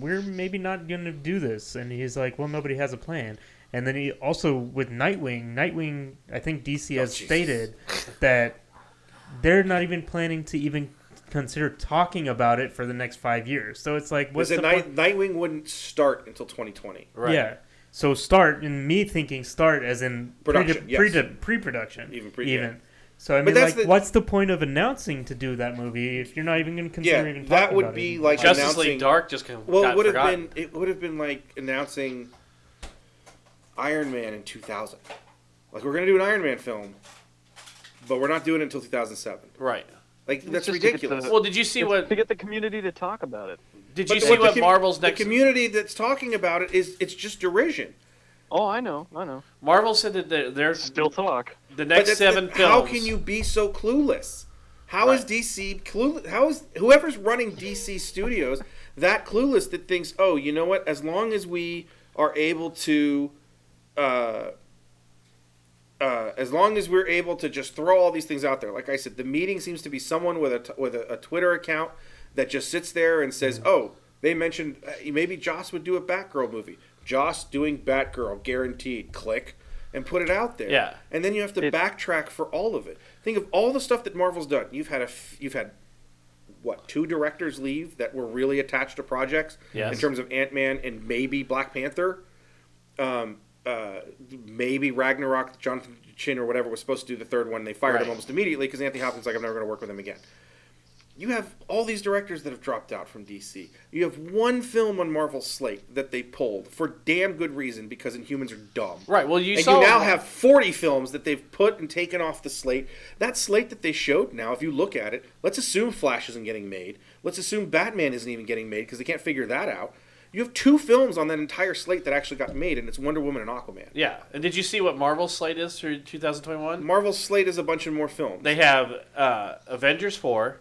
we're maybe not going to do this, and he's like, well, nobody has a plan. And then he also with Nightwing, Nightwing, I think DC oh, has Oh, stated that they're not even planning to even consider talking about it for the next five years. So it's like, what's Was the it point? Night, Nightwing wouldn't start until 2020. right. Yeah. So start and me thinking start as in Production, pre yes. pre-production Even pre- even. yeah. So I mean, like, the- what's the point of announcing to do that movie if you're not even going to consider Yeah, even that talking would be like Justice announcing- League Dark just con- Well, got it would have been it would have been like announcing Iron Man in 2000. Like we're gonna do an Iron Man film, but we're not doing it until 2007. right. Like that's just to get ridiculous. the- Well, did you see what? to get the community to talk about it. Did But you the- see the what com- Marvel's the next? community that's talking about it is it's just derision. Oh, I know, I know. Marvel said that they're, they're Still talk. the next that's seven the- films. How can you be so clueless? How is Right. DC clueless? How is whoever's running DC Studios that clueless that thinks, oh, you know what? As long as we are able to, uh, uh, as long as we're able to just throw all these things out there, like I said, the meeting seems to be someone with a t- with a, a Twitter account that just sits there and says, oh, they mentioned uh, maybe Joss would do a Batgirl movie. Joss doing Batgirl, guaranteed. Click. And put it out there. Yeah. And then you have to It- backtrack for all of it. Think of all the stuff that Marvel's done. You've had a f- you've had what two directors leave that were really attached to projects Yes. in terms of Ant Man and maybe Black Panther. Um, uh, maybe Ragnarok, Jonathan Chin or whatever was supposed to do the third one. They fired Right. him almost immediately because Anthony Hopkins like I'm never going to work with him again. You have all these directors that have dropped out from DC. You have one film on Marvel's slate that they pulled for damn good reason because Inhumans are dumb. Right. Well, you and saw you now have 40 films that they've put and taken off the slate. That slate that they showed now, if you look at it, let's assume Flash isn't getting made. Let's assume Batman isn't even getting made because they can't figure that out. You have two films on that entire slate that actually got made, and it's Wonder Woman and Aquaman. Yeah. And did you see what Marvel's slate is for 2021? Marvel's slate is a bunch of more films. They have uh, Avengers 4,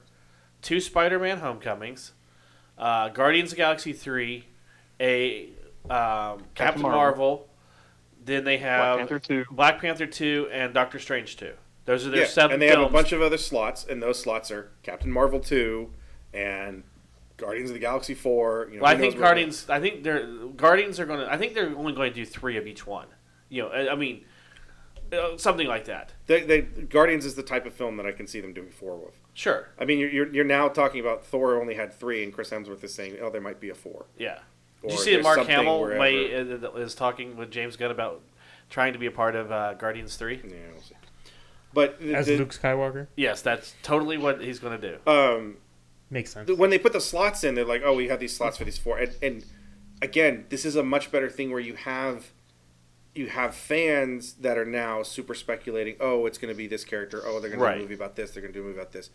two Spider Man Homecomings, uh, Guardians of the Galaxy 3, a um, Captain, Marvel. Marvel. then they have Black have Panther 2. Black Panther 2 and Doctor Strange 2. Those are their yeah, seven and they films. have a bunch of other slots, and those slots are Captain Marvel 2 and Guardians of the Galaxy 4. You know, well, I think Guardians. I think they're Guardians are going to. I think they're only going to do three of each one. You know, I, I mean, uh, something like that. They, they, Guardians is the type of film that I can see them doing four with. Sure. I mean, you're, you're, you're now talking about Thor only had three, and Chris Hemsworth is saying, oh, there might be a four. Yeah. Or Did you see that Mark Hamill wherever- way, uh, is talking with James Gunn about trying to be a part of uh, Guardians Three? Yeah, we'll see. But the, As the- Luke Skywalker Yes, that's totally what he's going to do. um, makes sense. when they put the slots in, they're like, oh, we have these slots for these four. And, and again, this is a much better thing where you have you have fans that are now super speculating. Oh, it's going to be this character. Oh, they're going to Right. do a movie about this. They're going to do a movie about this.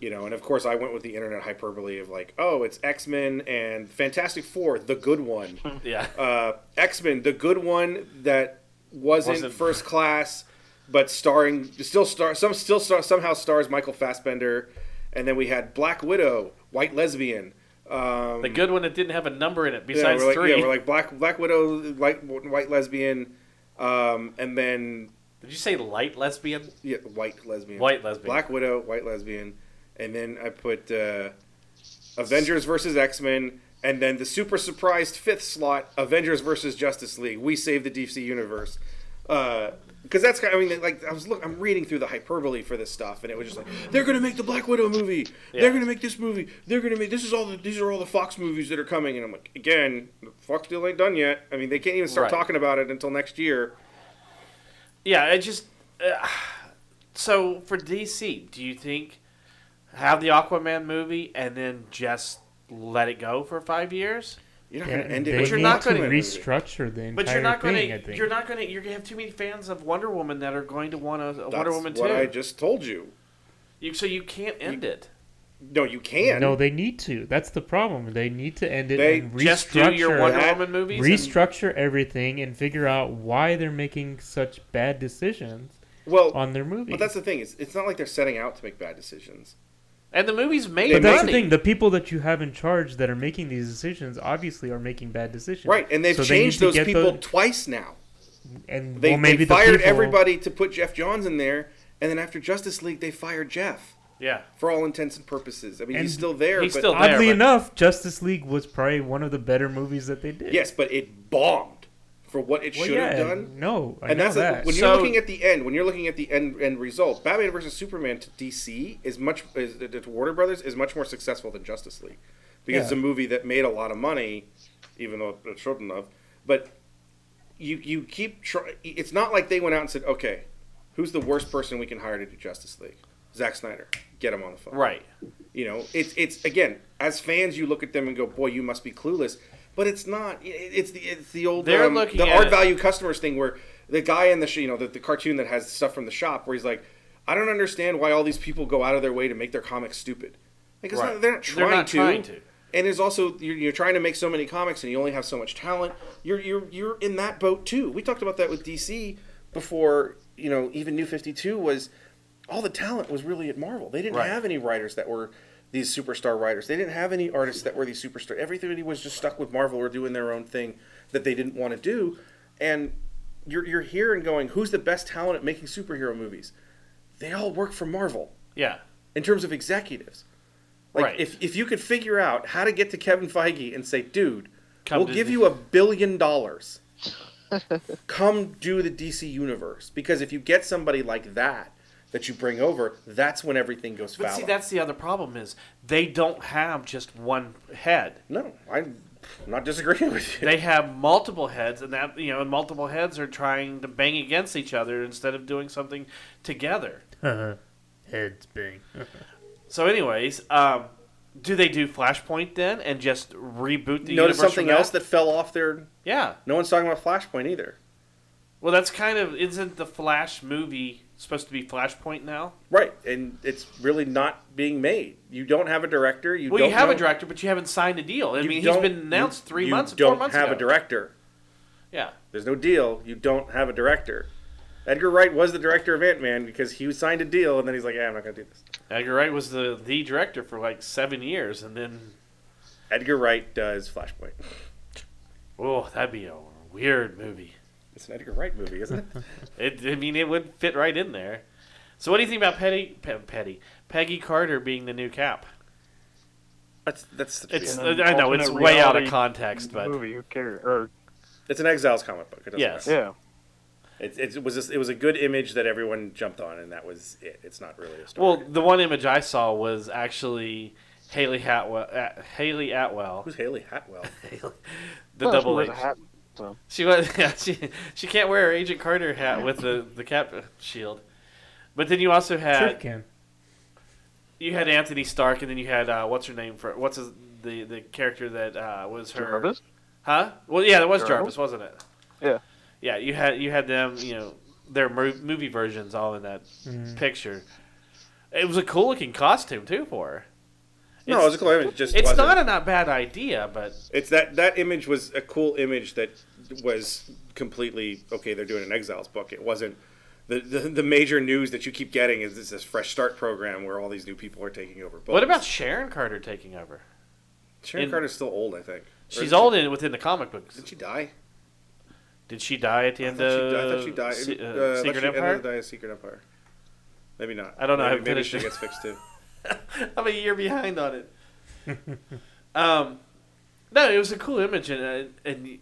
You know, and of course, I went with the internet hyperbole of like, oh, it's X Men and Fantastic Four, the good one. Yeah. uh, X Men, the good one that wasn't, Wasn't- first class, but starring still star some still star, somehow stars Michael Fassbender, and then we had Black Widow, white lesbian. Um, The good one that didn't have a number in it yeah, besides we're like, three. Yeah, we're like Black Black Widow, white white lesbian, um, and then Did you say light lesbian? yeah, white lesbian, White lesbian. Black Widow, white lesbian, and then I put uh, Avengers versus X Men, and then the super surprised fifth slot, Avengers versus Justice League. We save the DC universe. Because that's kind. Of, I mean, like I was look, I'm reading through the hyperbole for this stuff, and it was just like they're gonna make the Black Widow movie. Yeah. They're gonna make this movie. They're gonna make this is all the these are all the Fox movies that are coming, and I'm like, again, the Fox deal ain't done yet. I mean, they can't even start Right. talking about it until next year. Yeah, it just. Uh, so for DC, do you think have the Aquaman movie and then just let it go for five years? You're not Yeah, gonna end it. But you're not gonna- restructure the entire But you're not going thing. I to. think. You're not going to. You're going to have too many fans of Wonder Woman that are going to want a, a That's Wonder Woman what too. I just told you. You, so you can't end it. No, you can. No, they need to. That's the problem. They need to end it They and Just do your restructure- Wonder that- Woman movies. and- restructure everything and figure out why they're making such bad decisions well, on their movies. but that's the thing. It's, it's not like they're setting out to make bad decisions. And the movies made But that's money. the thing. The people that you have in charge that are making these decisions obviously are making bad decisions. Right, and they've So changed to those people the- twice now. and They, well, maybe they the fired people- everybody to put Jeff Johns in there, and then after Justice League, they fired Jeff Yeah. for all intents and purposes. I mean, he's still there, he's but still there. Oddly but- enough, Justice League was probably one of the better movies that they did. yes, but it bombed for what it well, should yeah, have done. No, I and know that's the- that. when you're So- looking at the end. When you're looking at the end end result, Batman versus Superman to DC is much is, to Warner Brothers is much more successful than Justice League because it's a movie that made a lot of money, even though it shouldn't have. But you you keep try. It's not like they went out and said, okay, who's the worst person we can hire to do Justice League? Zack Snyder. Get him on the phone. Right. You know, it's it's again as fans, you look at them and go, "Boy, you must be clueless." But it's not. It's the it's the old They're um, looking the art it- value customers thing where the guy in the sh- you know the, the cartoon that has stuff from the shop where he's like, "I don't understand why all these people go out of their way to make their comics stupid." Like it's Right. not, they're not trying They're not to. trying to. And there's also you're, you're trying to make so many comics and you only have so much talent. You're you're you're in that boat too. We talked about that with DC before. You know, even New Fifty Two was all the talent was really at Marvel. They didn't Right. have any writers that were these superstar writers. They didn't have any artists that were these superstar. Everybody was just stuck with Marvel or doing their own thing that they didn't want to do. And you're you're here and going, who's the best talent at making superhero movies? They all work for Marvel Yeah. in terms of executives. Like Right. if if you could figure out how to get to Kevin Feige and say, dude, Come we'll give the- you a billion dollars. Come do the DC universe because if you get somebody like that that you bring over, that's when everything goes But foul. see, that's the other problem is they don't have just one head. no, I'm not disagreeing with you. They have multiple heads, and that you know, and multiple heads are trying to bang against each other instead of doing something together. Heads bang. So, anyways, um, do they do Flashpoint then and just reboot the Notice universe something from else that fell off their. Yeah. No one's talking about Flashpoint either. Well, that's kind of isn't the Flash movie supposed to be Flashpoint now? Right, and it's really not being made. You don't have a director. You well, don't you have know- a director, but you haven't signed a deal. I mean, he's been announced three you months, don't have ago. a director. Yeah. There's no deal. You don't have a director. Edgar Wright was the director of Ant Man because he signed a deal and then he's like, "Yeah, I'm not going to do this." Edgar Wright was the the director for like seven years, and then Edgar Wright does Flashpoint. oh, that'd be a weird movie. It's an Edgar Wright movie, isn't it? It, I mean, it would fit right in there. So, what do you think about Petty, Pe- Petty, Peggy Carter being the new Cap? That's that's It's In an I know it's way out of context, but movie. Who cares? Or it's an Exiles comic book. It Yes. matter. yeah, It, it was just, it was a good image that everyone jumped on, and that was it. It's not really a story. well, the one image I saw was actually Hayley Atwell. Uh, Hayley Atwell, who's Haley Hatwell? the Well, double wears H. a hat. So She was yeah, she she can't wear her Agent Carter hat with the the cap shield. But then you also Sure had can. you had Anthony Stark, and then you had uh, what's her name for what's his, the the character that uh, was her Jarvis? Huh? Well, yeah, that was Jarvis? Jarvis, wasn't it? Yeah. Yeah, you had you had them, you know, their movie versions all in that Mm. picture. It was a cool looking costume too for her. no, it was a cool image. Just It's wasn't- not a not bad idea, but It's that that image was a cool image that was completely okay. They're doing an Exiles book. It wasn't the the, the major news that you keep getting is this, this fresh start program where all these new people are taking over. Books. what about Sharon Carter taking over? Sharon in- Carter's still old? I think She's old in within the comic books. did she die? Did she die at the end of I thought she died. Se- uh, uh, Secret Empire? die of Secret Empire. Maybe not. I don't know, Maybe, maybe finished she it. gets fixed too. I'm a year behind on it. um, No, it was a cool image, and uh, and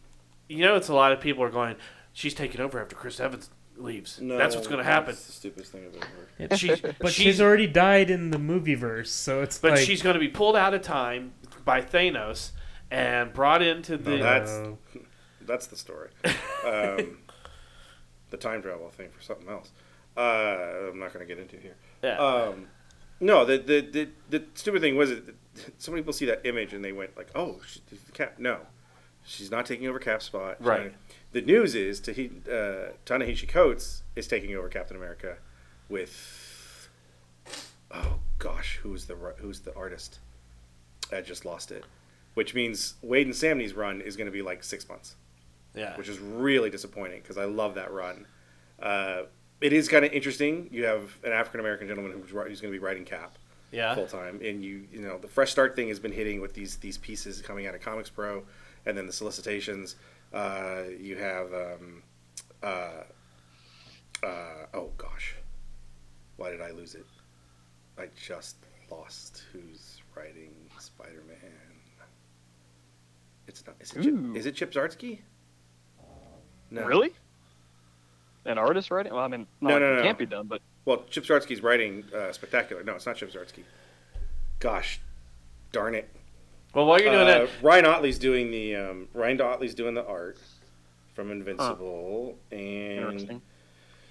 you know, it's a lot of people are going. She's taking over after Chris Evans leaves. No, That's what's going to happen. That's the stupidest thing I've ever heard. She, But she's, she's already died in the movie verse, so it's but like she's going to be pulled out of time by Thanos and brought into the. No, that's- That's the story. Um, the time travel thing for something else. Uh, I'm not going to get into here. yeah. Um, no, the, the the the stupid thing was that some people see that image and they went like, "Oh, she, the Cap." No, she's not taking over Cap's spot. Right. The news is Tahi, uh, Ta-Nehisi Coates is taking over Captain America with. Oh gosh, who's the who's the artist? I just lost it. Which means Waid and Samnee's run is going to be like six months yeah. which is really disappointing because I love that run. Uh, it is kind of interesting. You have an African American gentleman who's, who's going to be writing Cap yeah. full time, and you you know the fresh start thing has been hitting with these these pieces coming out of Comics Pro, and then the solicitations. Uh, you have um, uh, uh, oh gosh, why did I lose it? I just lost who's writing Spider Man. It's not. Is it Chip, is it Chip Zdarsky? No. Really? An artist writing? Well, I mean, No, not, no, no. it can't be done, but Well, Chip Zdarsky's writing uh, spectacular. No, it's not Chip Zdarsky. Gosh, darn it! Well, while you're doing Uh, that, Ryan Ottley's doing the um, Ryan Ottley's doing the art from Invincible, and.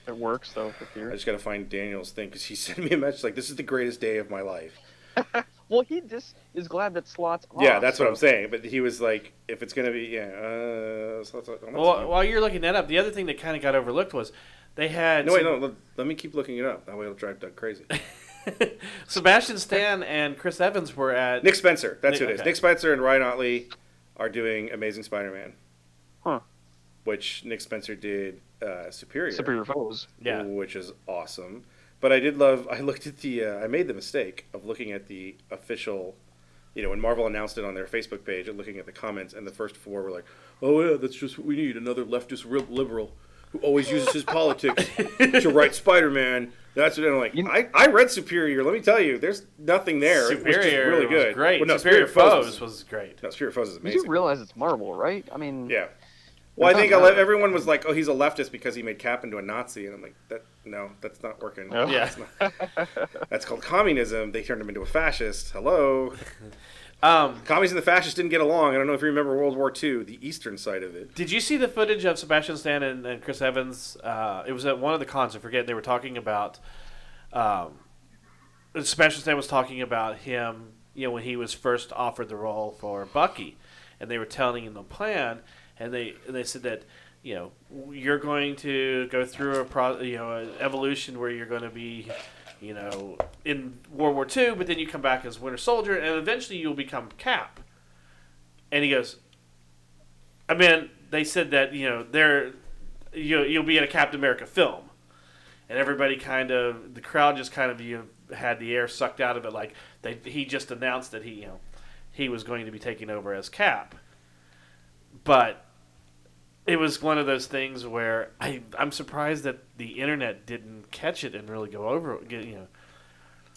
It works though with I just got to find Daniel's thing because he sent me a message like, "This is the greatest day of my life." Well, he just is glad that slots. yeah, off, that's what I'm saying. But he was like, "If it's gonna be, yeah." Uh, so, so, well, saying- while you're looking that up, the other thing that kind of got overlooked was they had no, wait, no. Let, let me keep looking it up. That way, it'll drive Doug crazy. Sebastian Stan and Chris Evans were at Nick Spencer. That's Nick- who it is. okay. Nick Spencer and Ryan Ottley are doing Amazing Spider-Man. Huh. Which Nick Spencer did uh, Superior. Superior foes. Yeah. Which is awesome. But I did love. I looked at the. Uh, I made the mistake of looking at the official. You know, when Marvel announced it on their Facebook page and looking at the comments, and the first four were like, "Oh yeah, that's just what we need. Another leftist liberal who always uses his politics to write Spider-Man." That's what I'm like. You- I, I read Superior. Let me tell you, there's nothing there. it was just Superior really good. was great. Well, no, Superior, Foes Foes was great. no, Spirit Foes is You amazing. do realize it's Marvel, right? I mean, yeah. Well, I think not a everyone was like, "Oh, he's a leftist because he made Cap into a Nazi," and I'm like, "That no, that's not working. Yeah. Yeah. That's, not- that's called communism. They turned him into a fascist. Hello, Um, commies and the fascists didn't get along. I don't know if you remember World War II, the eastern side of it. did you see the footage of Sebastian Stan and, and Chris Evans? Uh, it was at one of the cons. I forget. They were talking about. Um, Sebastian Stan was talking about him. You know, when he was first offered the role for Bucky, and they were telling him the plan, and they and they said that you know you're going to go through a pro, you know an evolution where you're going to be you know in World War II, but then you come back as Winter Soldier, and eventually you'll become Cap. And he goes, I mean, they said that you know they're you you'll be in a Captain America film, and everybody kind of the crowd just kind of you know, had the air sucked out of it. Like they he just announced that he you know he was going to be taking over as Cap, but it was one of those things where I I'm surprised that the internet didn't catch it and really go over it. You know,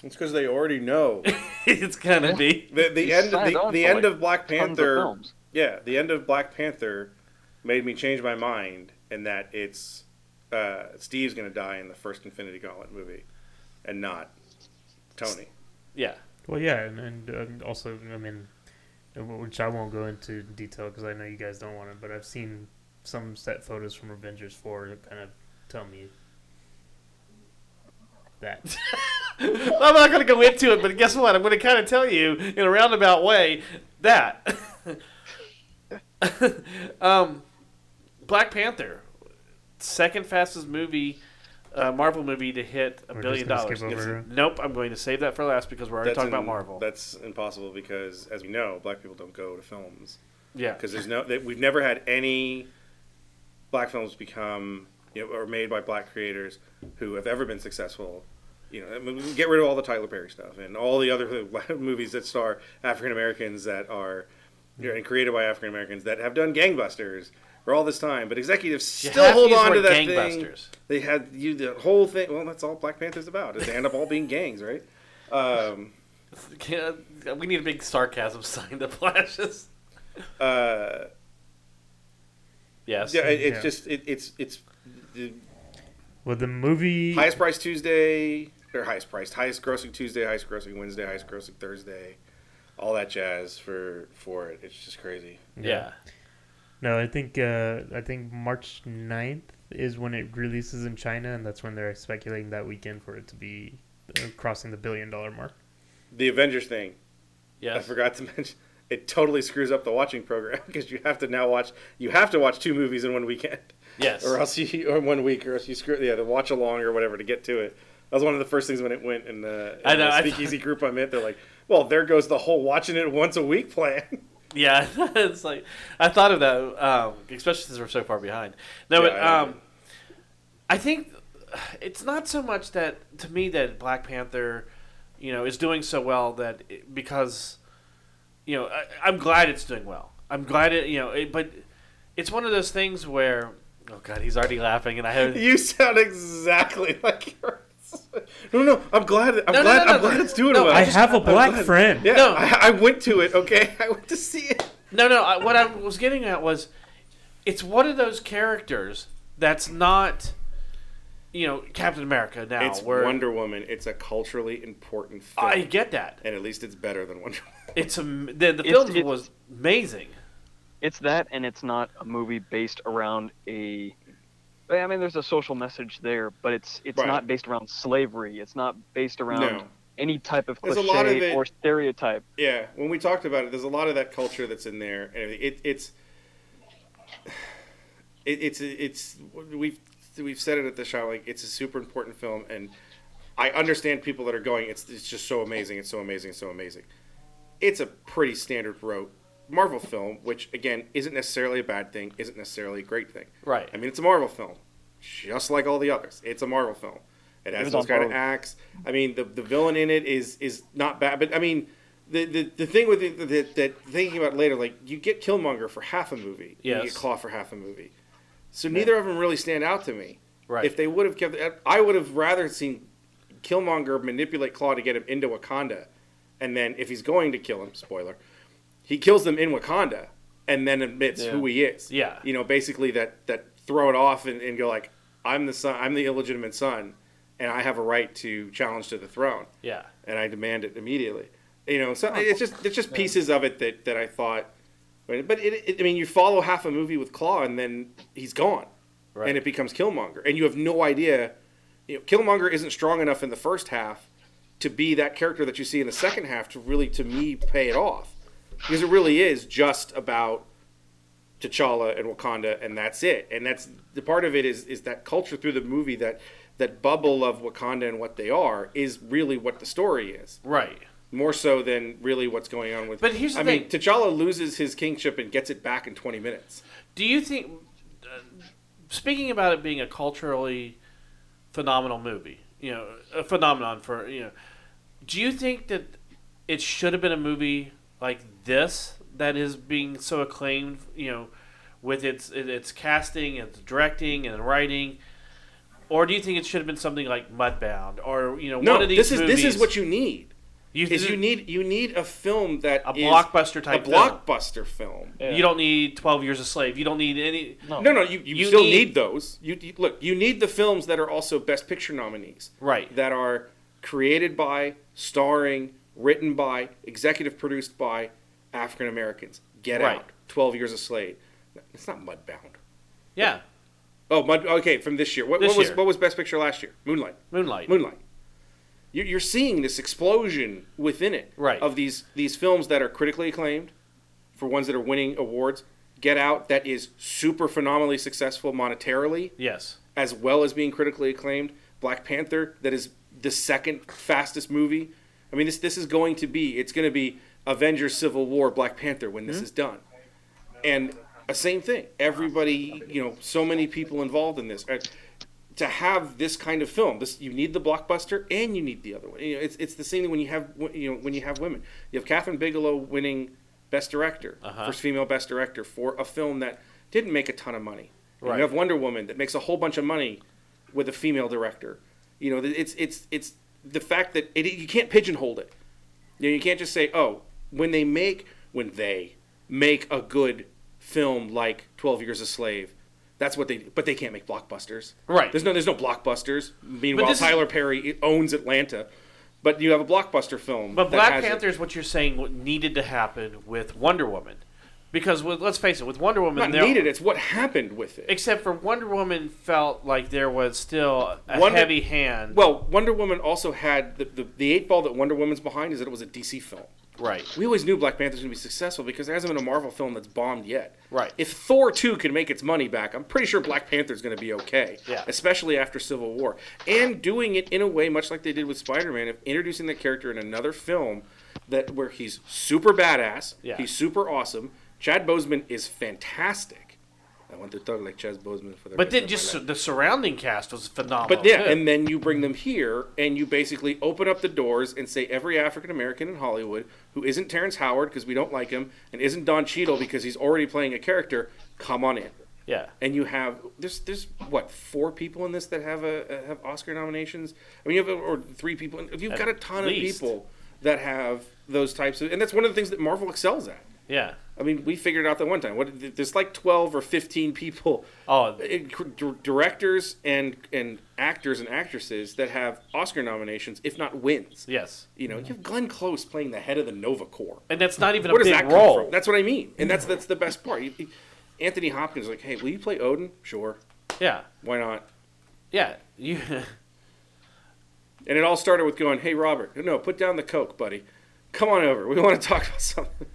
It's because they already know it's gonna be the the He end signed the, the end like, of Black tons of Panther. Yeah, the end of Black Panther made me change my mind in that it's uh, Steve's going to die in the first Infinity Gauntlet movie, and not Tony. yeah. Well, yeah, and, and um, also, I mean, uh, which I won't go into detail because I know you guys don't want it, but I've seen some set photos from Avengers 4 that kind of tell me that. I'm not going to go into it, but guess what? I'm going to kind of tell you in a roundabout way that um, Black Panther, second fastest movie, uh, Marvel movie to hit a We're billion just dollars. skip over Nope, I'm going to save that for last because we're already talking about Marvel. That's impossible because, as we know, black people don't go to films yeah, because there's no. That we've never had any black films become you know or made by black creators who have ever been successful. You know, I mean, get rid of all the Tyler Perry stuff and all the other movies that star African Americans that are you know, and created by African Americans that have done gangbusters for all this time, but executives still to hold on to that thing. gangbusters. They had you the whole thing. Well, that's all Black Panther's about. Is they end up all being gangs, right? Um, we need a big sarcasm sign that flashes. Uh, Yes. yeah, it, it's Yeah. just it, it's it's the Well, the movie. highest price Tuesday or highest priced, highest grossing Tuesday, highest grossing Wednesday, highest grossing Thursday, all that jazz for for it. It's just crazy. yeah. No, I think uh, I think March 9th is when it releases in China, and that's when they're speculating that weekend for it to be uh, crossing the billion dollar mark. The Avengers thing, Yes. I Yes. forgot to mention. It totally screws up the watching program because you have to now watch. You have to watch two movies in one weekend. Yes. or else you or one week, or else you screw yeah the watch along or whatever to get to it. That was one of the first things when it went in the, in I know, the speakeasy group I'm in. They're like, well, there goes the whole watching it once a week plan. Yeah, it's like I thought of that, um, especially since we're so far behind. No, Yeah, but I um, I think it's not so much that to me that Black Panther, you know, is doing so well that it, because, you know, I, I'm glad it's doing well. I'm glad it, you know, it, but it's one of those things where, oh god, he's already laughing, and I have you sound exactly like yours. No, no, I'm glad. I'm No, no, glad. no, I'm no, glad no. it's doing No, well. I just- have a I'm black friend. Yeah, No. I, I went to it. Okay, I went to see it. No, no. I, what I was getting at was, it's one of those characters that's not, you know, Captain America now. It's where Wonder Woman. It's a culturally important film, I get that. and at least it's better than Wonder Woman. It's a the the film it's- was amazing. It's that, and it's not a movie based around a. I mean, there's a social message there, but it's it's Right. not based around slavery. It's not based around No. any type of There's a cliche lot of it- or stereotype. Yeah, when we talked about it, there's a lot of that culture that's in there, and it, it's it, it's it's we've we've said it at the show like it's a super important film, and I understand people that are going. It's it's just so amazing. It's so amazing. It's so amazing. It's a pretty standard rote Marvel film, which again isn't necessarily a bad thing, isn't necessarily a great thing. Right. I mean, it's a Marvel film, just like all the others. It's a Marvel film. It has those kind of acts. I mean, the the villain in it is is not bad, but I mean, the the, the thing with it that, that thinking about later, like you get Killmonger for half a movie, you get Claw for half a movie. So neither of them really stand out to me. Right. If they would have kept, I would have rather seen Killmonger manipulate Claw to get him into Wakanda, and then if he's going to kill him, spoiler, he kills them in Wakanda, and then admits Yeah. who he is. Yeah. You know, basically that that throw it off and, and go like, I'm the son, I'm the illegitimate son, and I have a right to challenge to the throne, yeah. and I demand it immediately. You know, so it's just it's just pieces of it that, that I thought, but it, it I mean, you follow half a movie with Claw, and then he's gone Right. and it becomes Killmonger, and you have no idea. You know, Killmonger isn't strong enough in the first half to be that character that you see in the second half to really, to me, pay it off, because it really is just about T'Challa and Wakanda, and that's it. And that's the part of it is is that culture through the movie that that bubble of Wakanda and what they are is really what the story is, right. more so than really what's going on with. But here's the I thing. mean, T'Challa loses his kingship and gets it back in twenty minutes. Do you think, uh, speaking about it being a culturally phenomenal movie, you know, a phenomenon for you know, do you think that it should have been a movie like this that is being so acclaimed, you know, with its its casting, its directing, and writing? Or do you think it should have been something like Mudbound, or you know, No, one of these this is movies? this is what you need. you, is you need you need a film that a is blockbuster type a film. blockbuster film. Yeah. You don't need Twelve Years a Slave. You don't need any. No. No, no, you, you, You still need- need, those. You, you look, you need the films that are also Best Picture nominees, Right. that are created by, starring, written by, executive produced by African Americans. Get Right. Out, Twelve Years a Slave. It's not Mudbound. Yeah, Oh, Mud. Okay, from this year. What, This what was year. what was Best Picture last year? Moonlight. Moonlight. Moonlight. You- You're seeing this explosion within it Right. of these these films that are critically acclaimed, for ones that are winning awards. Get Out, that is super phenomenally successful monetarily, Yes. as well as being critically acclaimed. Black Panther, that is the second fastest movie. I mean, this this is going to be it's going to be Avengers: Civil War, Black Panther when this is done, and a same thing. Everybody, you know, so many people involved in this. Uh, To have this kind of film, this you need the blockbuster and you need the other one. You know, it's, it's the same thing when you have you know when you have women. You have Kathryn Bigelow winning Best Director, Uh-huh. first female Best Director for a film that didn't make a ton of money. Right. You have Wonder Woman that makes a whole bunch of money with a female director. You know, it's it's it's the fact that it, you can't pigeonhole it. You know, you can't just say, "Oh, when they make when they make a good film like Twelve Years a Slave. That's what they. But they can't make blockbusters. Right. There's no. There's no blockbusters. Meanwhile, this is- Tyler Perry owns Atlanta, but you have a blockbuster film. But Black. Panther is what you're saying what needed to happen with Wonder Woman, because with, let's face it, with Wonder Woman, not needed. It's what happened with it. Except for Wonder Woman felt like there was still a Wonder- heavy hand. Well, Wonder Woman also had the, the the eight ball that Wonder Woman's behind is that it was a DC film. right. We always knew Black Panther's going to be successful because there hasn't been a Marvel film that's bombed yet. Right. If Thor 2 can make its money back, I'm pretty sure Black Panther's going to be okay. Yeah. Especially after Civil War. And doing it in a way much like they did with Spider-Man of introducing the character in another film that where he's super badass, Yeah. he's super awesome. Chad Boseman is fantastic. I want to talk like Chad Boseman for the But rest then of my just life. the surrounding cast was phenomenal. But yeah, too. and then you bring them here, and you basically open up the doors and say every African American in Hollywood who isn't Terrence Howard because we don't like him, and isn't Don Cheadle because he's already playing a character, come on in. yeah. And you have there's there's what four people in this that have a uh, have Oscar nominations. I mean, you have or three people. If you've At got a ton least. of people that have those types of, and that's one of the things that Marvel excels at. Yeah. I mean, we figured out that one time. What there's like twelve or fifteen people Oh, eh, it- directors and and actors and actresses that have Oscar nominations, if not wins. yes. You know, you have Glenn Close playing the head of the Nova Corps. And that's not even Where a big that role. That's what I mean, and that's that's the best part. You- Anthony Hopkins is like, hey, will you play Odin? Sure, yeah. why not? Yeah. You. And it all started with going, hey, Robert, no, put down the coke, buddy. Come on over. We want to talk about something.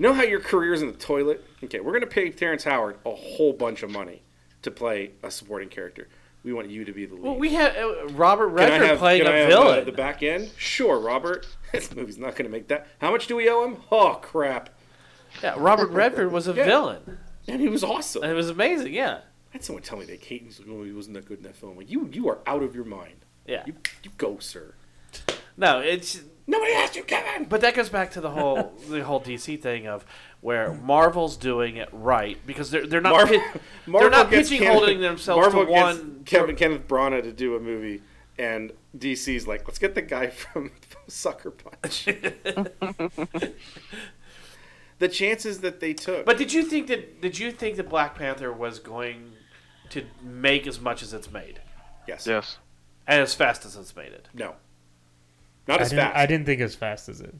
You know how your career's in the toilet? Okay, we're going to pay Terrence Howard a whole bunch of money to play a supporting character. We want you to be the lead. well, we have uh, Robert Redford have, playing can a I have, villain. uh, the back end? Sure, Robert. This movie's not going to make that. How much do we owe him? Oh, crap. yeah, Robert Redford was a Yeah. villain. And he was awesome. And it was amazing. Yeah. I had someone tell me that Kate was like, oh, he wasn't that good in that film. Like, you, you are out of your mind. Yeah. You, you go, sir. No, it's Nobody asked you, Kevin. But that goes back to the whole the whole DC thing of where Marvel's doing it right because they're they're not Marvel, pi- Marvel they're not gets pitching holding themselves Marvel to gets one. Kevin Kenneth Branagh to do a movie, and DC's like, let's get the guy from Sucker Punch. the chances that they took. But did you think that did you think that Black Panther was going to make as much as it's made yes, Yes. and as fast as it's made it? no, not I as didn't, fast. I didn't think as fast as it.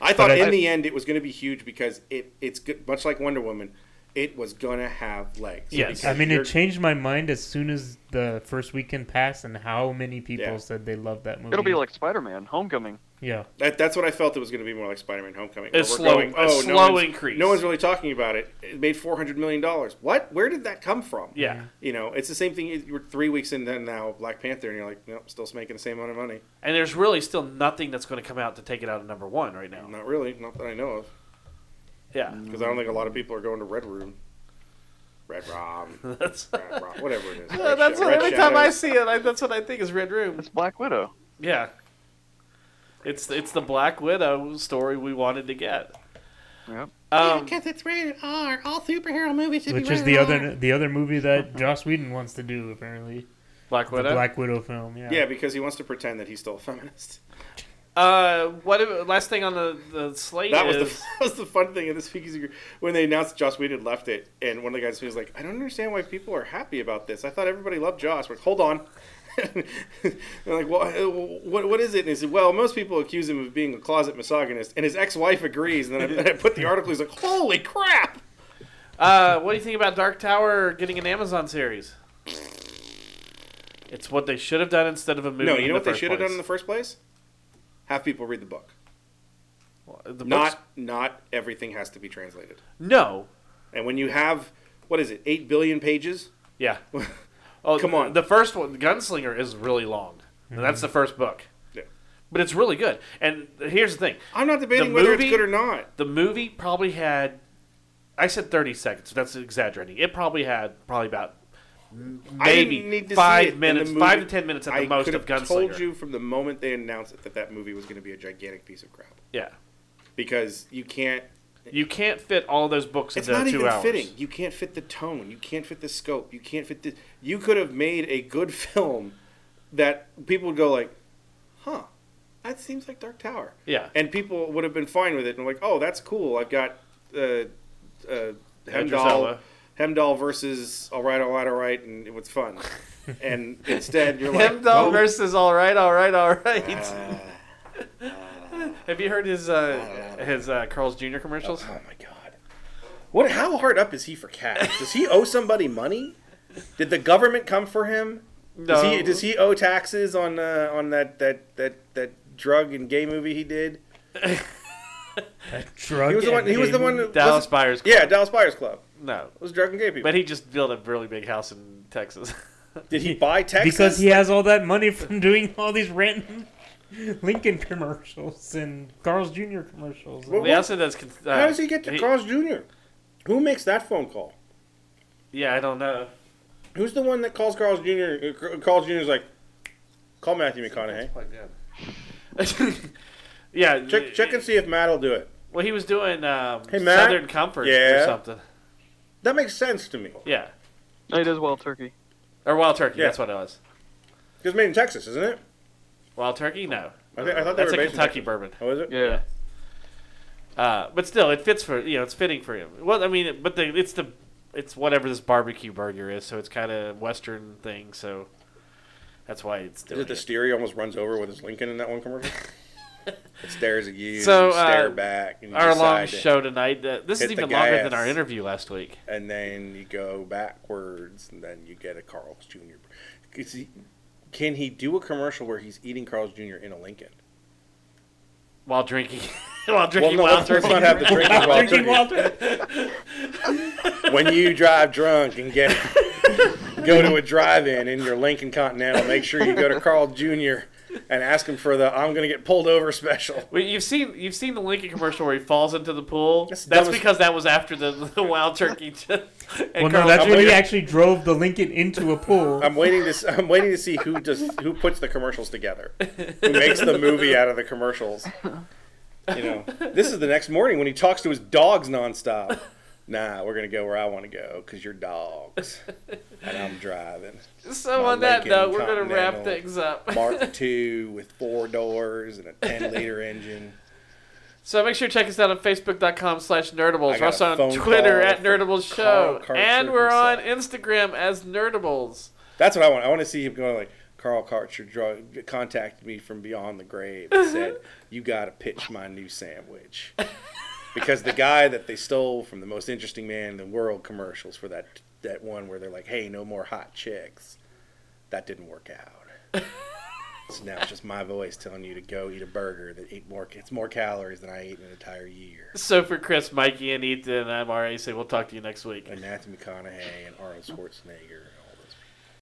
I thought But I- in the end it was going to be huge because it it's good, much like Wonder Woman. It was going to have legs. Yes. I mean, it changed my mind as soon as the first weekend passed, and how many people Yeah. said they loved that movie. It'll be like Spider-Man: Homecoming. yeah, That, that's what I felt it was going to be more like Spider-Man: Homecoming. A slow- going, a "Oh, no slow one's- increase." No one's really talking about it. It made four hundred million dollars. What? Where did that come from? Yeah. Mm-hmm. You know, it's the same thing. You were three weeks in then now Black Panther, and you're like, nope, still making the same amount of money. And there's really still nothing that's going to come out to take it out of number one right now. Not really, not that I know of, Yeah. because I don't think a lot of people are going to Red Room, Red Rom, That's, Red Rom, whatever it is. Yeah, Red that's Sha- what, Red every time I Shadows. see it, I, that's what I think is Red Room. It's Black Widow. Yeah. It's it's the Black Widow story we wanted to get. Yep. Um, Because it's rated R. All superhero movies should which be is rated the R. other the other movie that Joss Whedon wants to do apparently. Black The Widow. Black Widow film. Yeah. Yeah, because he wants to pretend that he's still a feminist. Uh, what? Last thing on the the slate That was the that was the fun thing in this speakeasy when they announced Joss Whedon left it, and one of the guys was like, "I don't understand why people are happy about this. I thought everybody loved Joss." We're like, "Hold on." They're like, well, uh, what, what is it? And he said, well, most people accuse him of being a closet misogynist, and his ex-wife agrees. And then I, I put the article. He's like, holy crap! Uh, what do you think about Dark Tower getting an Amazon series? It's what they should have done instead of a movie. no, you know what they should have done in the first place? Have people read the book. The books- Not not everything has to be translated. no. And when you have what is it, eight billion pages? Yeah. Oh, Come on. The first one, Gunslinger, is really long. And That's the first book. Yeah. But it's really good. And here's the thing: I'm not debating The whether movie- it's good or not. the movie probably had. I said 30 seconds. That's exaggerating. It probably had probably about m- I didn't maybe five minutes, five to ten minutes at the I most of Gunslinger. told you from the moment they announced it that that movie was going to be a gigantic piece of crap Yeah, because you can't. you can't fit all those books It's into not two even hours. fitting. You can't fit the tone. You can't fit the scope. You can't fit the. You could have made a good film that people would go like, "Huh, that seems like Dark Tower," Yeah, and people would have been fine with it and like, "Oh, that's cool. I've got uh, uh, Heimdall Elba. Heimdall versus All Right, All Right, All Right, and it was fun. and instead, you're like, Heimdall oh, versus all right, all right, all right. ah, Have you heard his uh, his uh, Carl's Jr. commercials? oh my god, what? How hard up is he for cash? Does he owe somebody money? Did the government come for him? Does he does he owe taxes on uh, on that, that that that drug and gay movie he did? Drug He was the one. He was the one. Dallas was- Buyers? Yeah, Dallas Buyers Club. No, It was drug and gay people. but he just built a really big house in Texas. Did he buy Texas? because he has all that money from doing all these random Lincoln commercials and Carl's Jr. commercials. Well, he also does. Uh, How does he get to Carl's Jr.? Who makes that phone call? Yeah, I don't know. Who's the one that calls Carl's Jr. uh, Carl's Jr. is like, call Matthew McConaughey. yeah, Check check and see if Matt will do it. Well, he was doing um, Hey, Matt? Southern Comfort or something. That makes sense to me. Yeah, No, he Wild Turkey. or Wild Turkey. Yeah. That's what it was. It's made in Texas, isn't it? Wild Turkey? No, I, think, I thought they that's were a based in Kentucky Texas. bourbon. Oh, is it? Yeah. Uh, but still, it fits for you know it's fitting for him. Well, I mean, but the, it's the it's whatever this barbecue burger is, so it's kind of Western thing. So that's why it's Is doing it the it. Steer he almost runs over with his Lincoln in that one commercial? it stares at you, So, and you stare uh, back, and you Our long to- show tonight. This is even longer than our interview last week. and then you go backwards, and then you get a Carl's Jr. He- Can he do a commercial where he's eating Carl's Jr. in a Lincoln? While drinking, while drinking well, no, Wild let's, let's Turkey. not have the drinking while Drinking turkey. When you drive drunk and get go to a drive-in in your Lincoln Continental, make sure you go to Carl Jr. and ask him for the "I'm going to get pulled over" special. Well, you've seen you've seen the Lincoln commercial where he falls into the pool. That's That's, the dumbest- because that was after the, the Wild Turkey. t- and Well, no, Carl- that's I'm when he actually drove the Lincoln into a pool. I'm waiting to s- I'm waiting to see who does who puts the commercials together, who makes the movie out of the commercials. You know, this is the next morning when he talks to his dogs nonstop. Nah, we're gonna go where I want to go because you're dogs, and I'm driving. so my on that note, we're gonna wrap things up. Mark II with four doors and a 10 liter engine. So make sure to check us out on Facebook.com slash Nerdables. We're also on Twitter at Nerdables Show. And we're on. Instagram as Nerdables. That's what I want. I want to see him going like Carl Karcher contacted me from beyond the grave and said, "You got to pitch my new sandwich." Because the guy that they stole from the most interesting man in the world commercials for that that one where they're like, "Hey, no more hot chicks," that didn't work out. so now it's just my voice telling you to go eat a burger that ate more. It's more calories than I ate in an entire year. So for Chris, Mikey, and Ethan, I'm RA. Say we'll talk to you next week. And Matthew McConaughey and Arnold Schwarzenegger